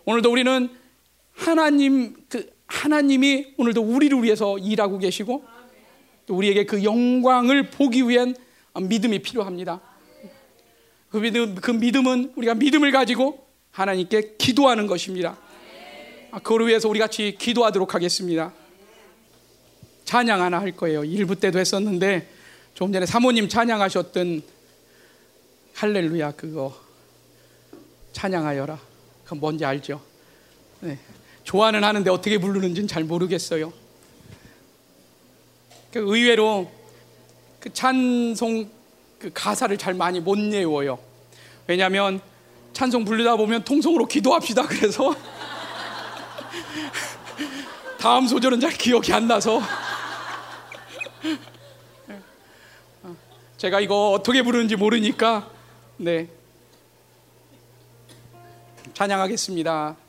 B: 오늘도 우리는 하나님 그 하나님이 오늘도 우리를 위해서 일하고 계시고 또 우리에게 그 영광을 보기 위한 믿음이 필요합니다. 그 믿음 그 믿음은 우리가 믿음을 가지고 하나님께 기도하는 것입니다. 아, 그걸 위해서 우리 같이 기도하도록 하겠습니다. 찬양 하나 할 거예요. 일부 때도 했었는데 좀 전에 사모님 찬양하셨던 할렐루야 그거 찬양하여라. 그 뭔지 알죠? 네. 좋아는 하는데 어떻게 부르는지는 잘 모르겠어요. 그 의외로 그 찬송 그 가사를 잘 많이 못 외워요. 왜냐하면 찬송 부르다 보면 통성으로 기도합시다. 그래서 다음 소절은 잘 기억이 안 나서 제가 이거 어떻게 부르는지 모르니까 네 찬양하겠습니다.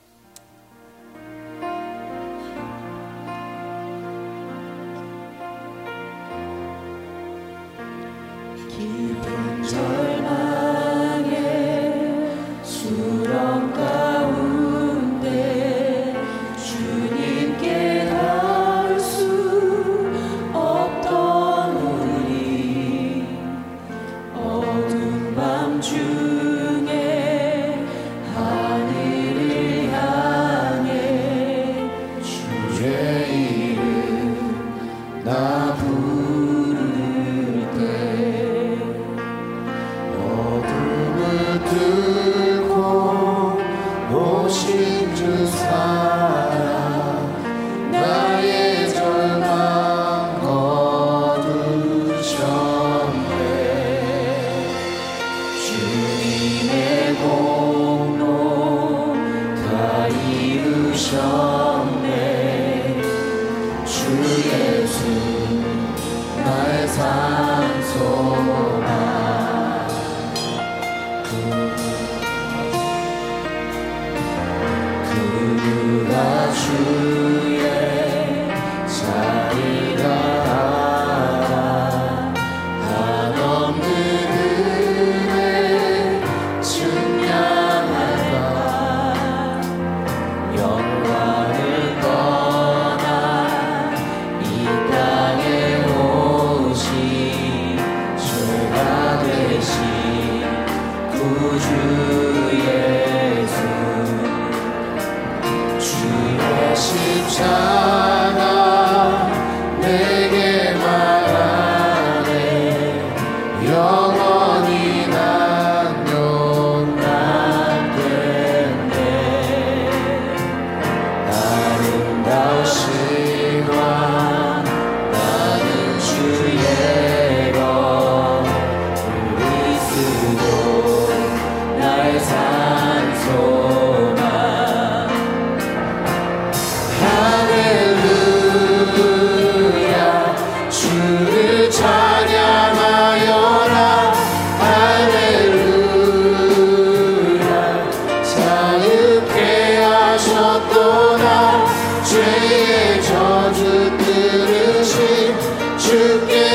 C: together.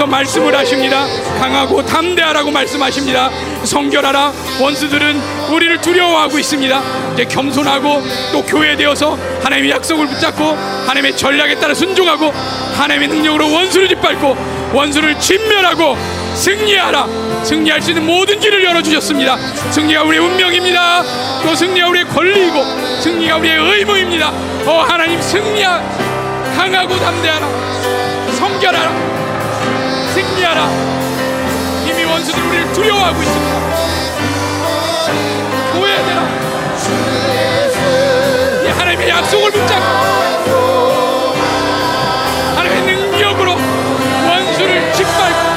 A: 하나님께서 말씀을 하십니다. 강하고 담대하라고 말씀하십니다. 성결하라. 원수들은 우리를 두려워하고 있습니다. 이제 겸손하고 또 교회되어서 하나님의 약속을 붙잡고 하나님의 전략에 따라 순종하고 하나님의 능력으로 원수를 짓밟고 원수를 진멸하고 승리하라. 승리할 수 있는 모든 길을 열어주셨습니다. 승리가 우리의 운명입니다. 또 승리가 우리의 권리이고 승리가 우리의 의무입니다. 어 하나님 승리하 강하고 담대하라. 성결하라. 승리하라. 이미 원수들 우리를 두려워하고 있습니다. 교회되라. 이 하나님의 약속을 붙잡고 하나님의 능력으로 원수를 짓밟고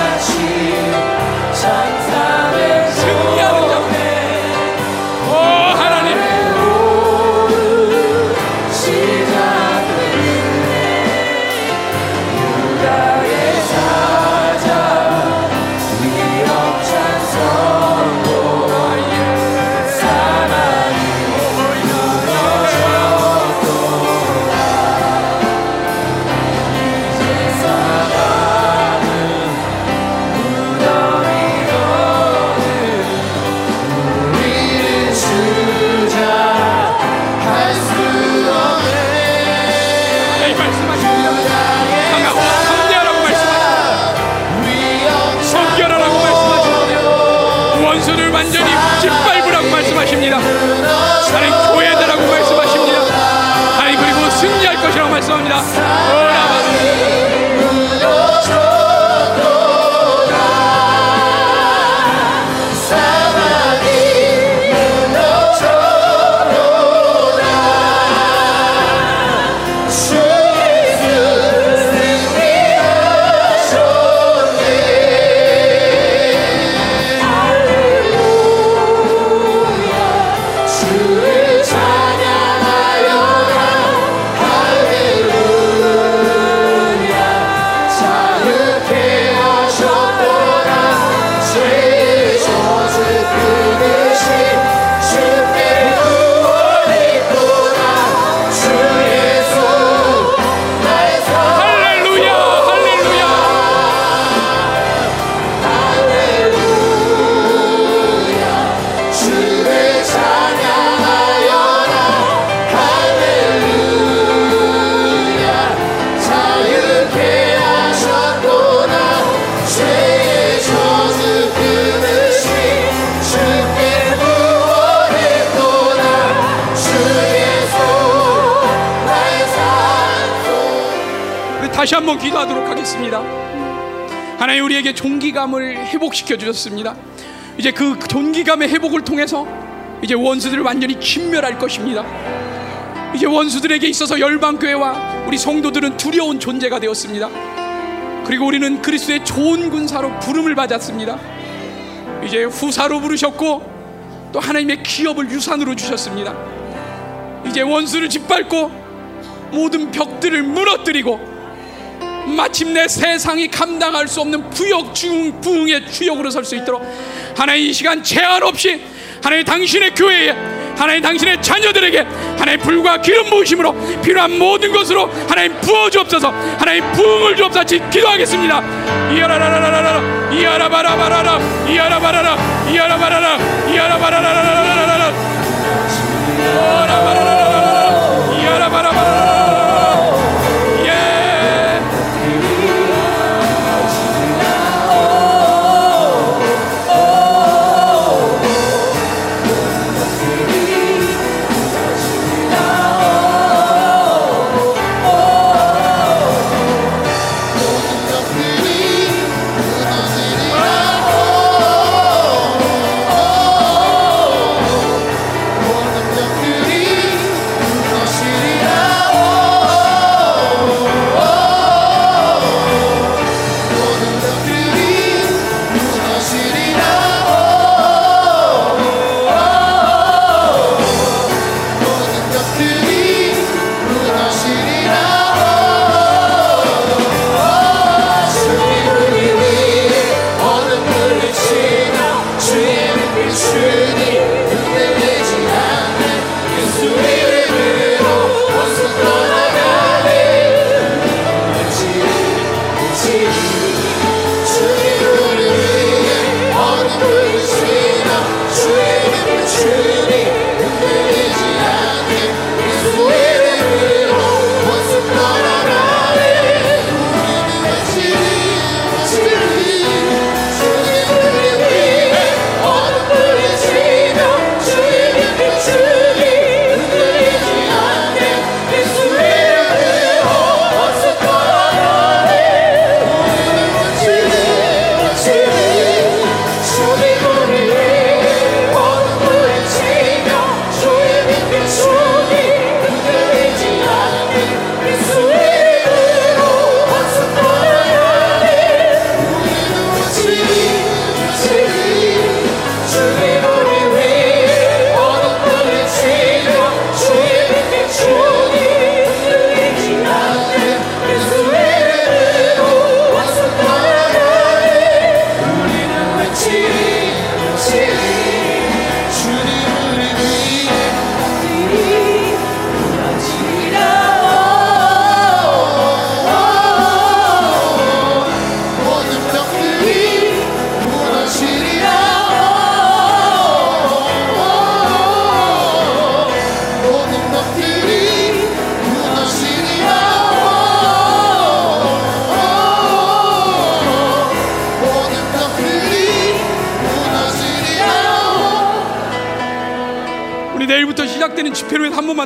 A: 회복시켜 주셨습니다. 이제 그 존귀감의 회복을 통해서 이제 원수들을 완전히 진멸할 것입니다. 이제 원수들에게 있어서 열방 교회와 우리 성도들은 두려운 존재가 되었습니다. 그리고 우리는 그리스도의 좋은 군사로 부름을 받았습니다. 이제 후사로 부르셨고 또 하나님의 기업을 유산으로 주셨습니다. 이제 원수를 짓밟고 모든 벽들을 무너뜨리고 마침내 세상이 감당할 수 없는 부역 중 부흥의 주역으로 설 수 있도록 하나님 이 시간 제한 없이 하나님 당신의 교회에 하나님 당신의 자녀들에게 하나님 불과 기름 부으심으로 필요한 모든 것으로 하나님 부어 주옵소서. 하나님 부흥을 주옵소서 기도하겠습니다. 이야라라라라라 이야라바라바라라 이야라바라라 이야라바라라 이야라바라라라라라라. 오라바라라라라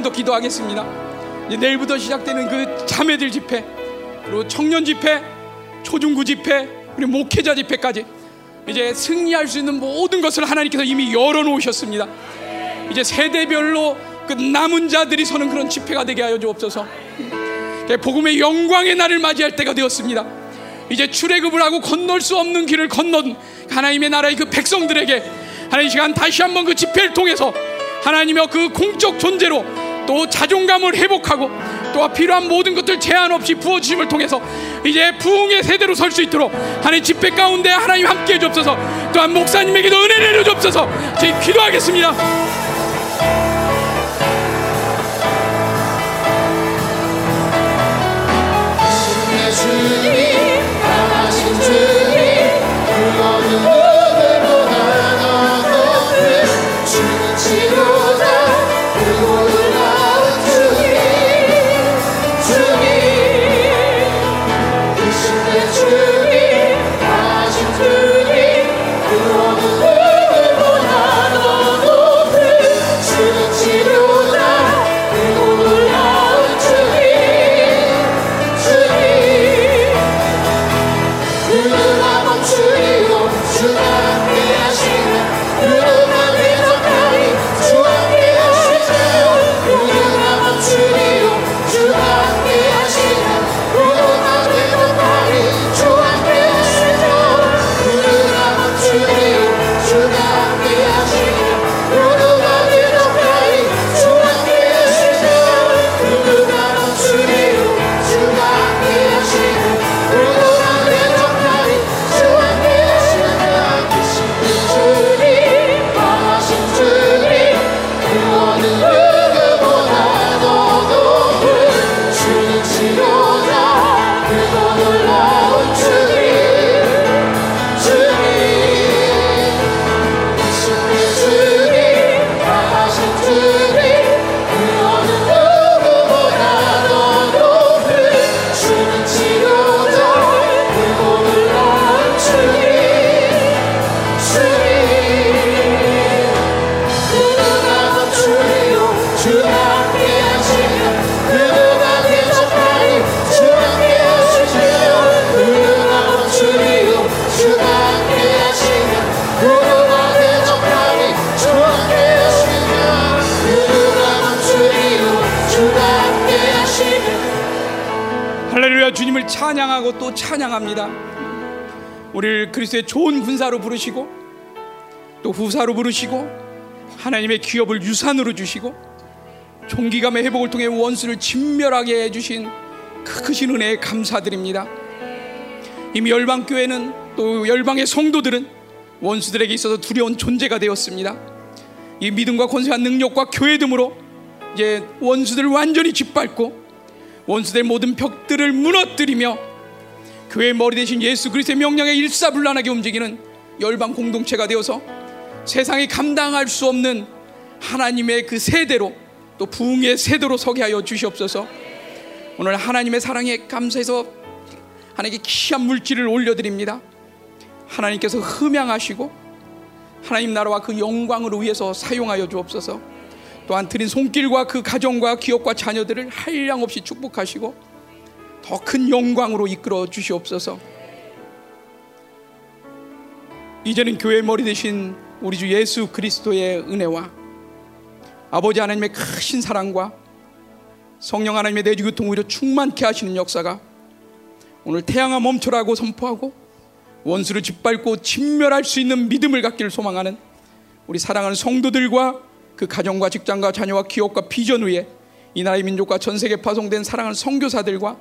A: 더 기도하겠습니다. 내일부터 시작되는 그 자매들 집회, 그리고 청년 집회, 초중고 집회, 그리고 목회자 집회까지 이제 승리할 수 있는 모든 것을 하나님께서 이미 열어놓으셨습니다. 이제 세대별로 그 남은 자들이 서는 그런 집회가 되게 하여 주옵소서. 복음의 영광의 날을 맞이할 때가 되었습니다. 이제 출애굽을 하고 건널 수 없는 길을 건넌 하나님의 나라의 그 백성들에게 하나님 이 시간 다시 한번 그 집회를 통해서 하나님의 그 공적 존재로 또 자존감을 회복하고 또 필요한 모든 것들 제한 없이 부어주심을 통해서 이제 부흥의 세대로 설 수 있도록 하나님 집회 가운데 하나님 함께 해주옵소서. 또한 목사님에게도 은혜 내려주옵소서. 저희 기도하겠습니다 찬양하고 또 찬양합니다. 우리를 그리스도의 좋은 군사로 부르시고 또 후사로 부르시고 하나님의 기업을 유산으로 주시고 종기감의 회복을 통해 원수를 진멸하게 해주신 그 크신 은혜에 감사드립니다. 이미 열방 교회는 또 열방의 성도들은 원수들에게 있어서 두려운 존재가 되었습니다. 이 믿음과 권세와 능력과 교회됨으로 이제 원수들을 완전히 짓밟고 원수들의 모든 벽들을 무너뜨리며 교회의 머리 대신 예수 그리스도의 명령에 일사불란하게 움직이는 열방 공동체가 되어서 세상이 감당할 수 없는 하나님의 그 세대로 또 부흥의 세대로 서게 하여 주시옵소서. 오늘 하나님의 사랑에 감사해서 하나님께 귀한 물질을 올려드립니다. 하나님께서 흠양하시고 하나님 나라와 그 영광을 위해서 사용하여 주옵소서. 또한 드린 손길과 그 가정과 기업과 자녀들을 한량 없이 축복하시고 더 큰 영광으로 이끌어 주시옵소서. 이제는 교회 머리 대신 우리 주 예수 그리스도의 은혜와 아버지 하나님의 크신 사랑과 성령 하나님의 내주 교통 오히려 충만케 하시는 역사가 오늘 태양아 멈춰라고 선포하고 원수를 짓밟고 진멸할 수 있는 믿음을 갖기를 소망하는 우리 사랑하는 성도들과 그 가정과 직장과 자녀와 기업과 비전 위에 이 나라의 민족과 전 세계 파송된 사랑하는 선교사들과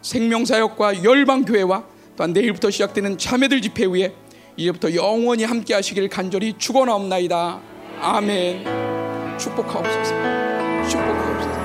A: 생명사역과 열방교회와 또한 내일부터 시작되는 자매들 집회 위에 이제부터 영원히 함께 하시길 간절히 축원하옵나이다. 아멘. 축복하옵소서. 축복하옵소서.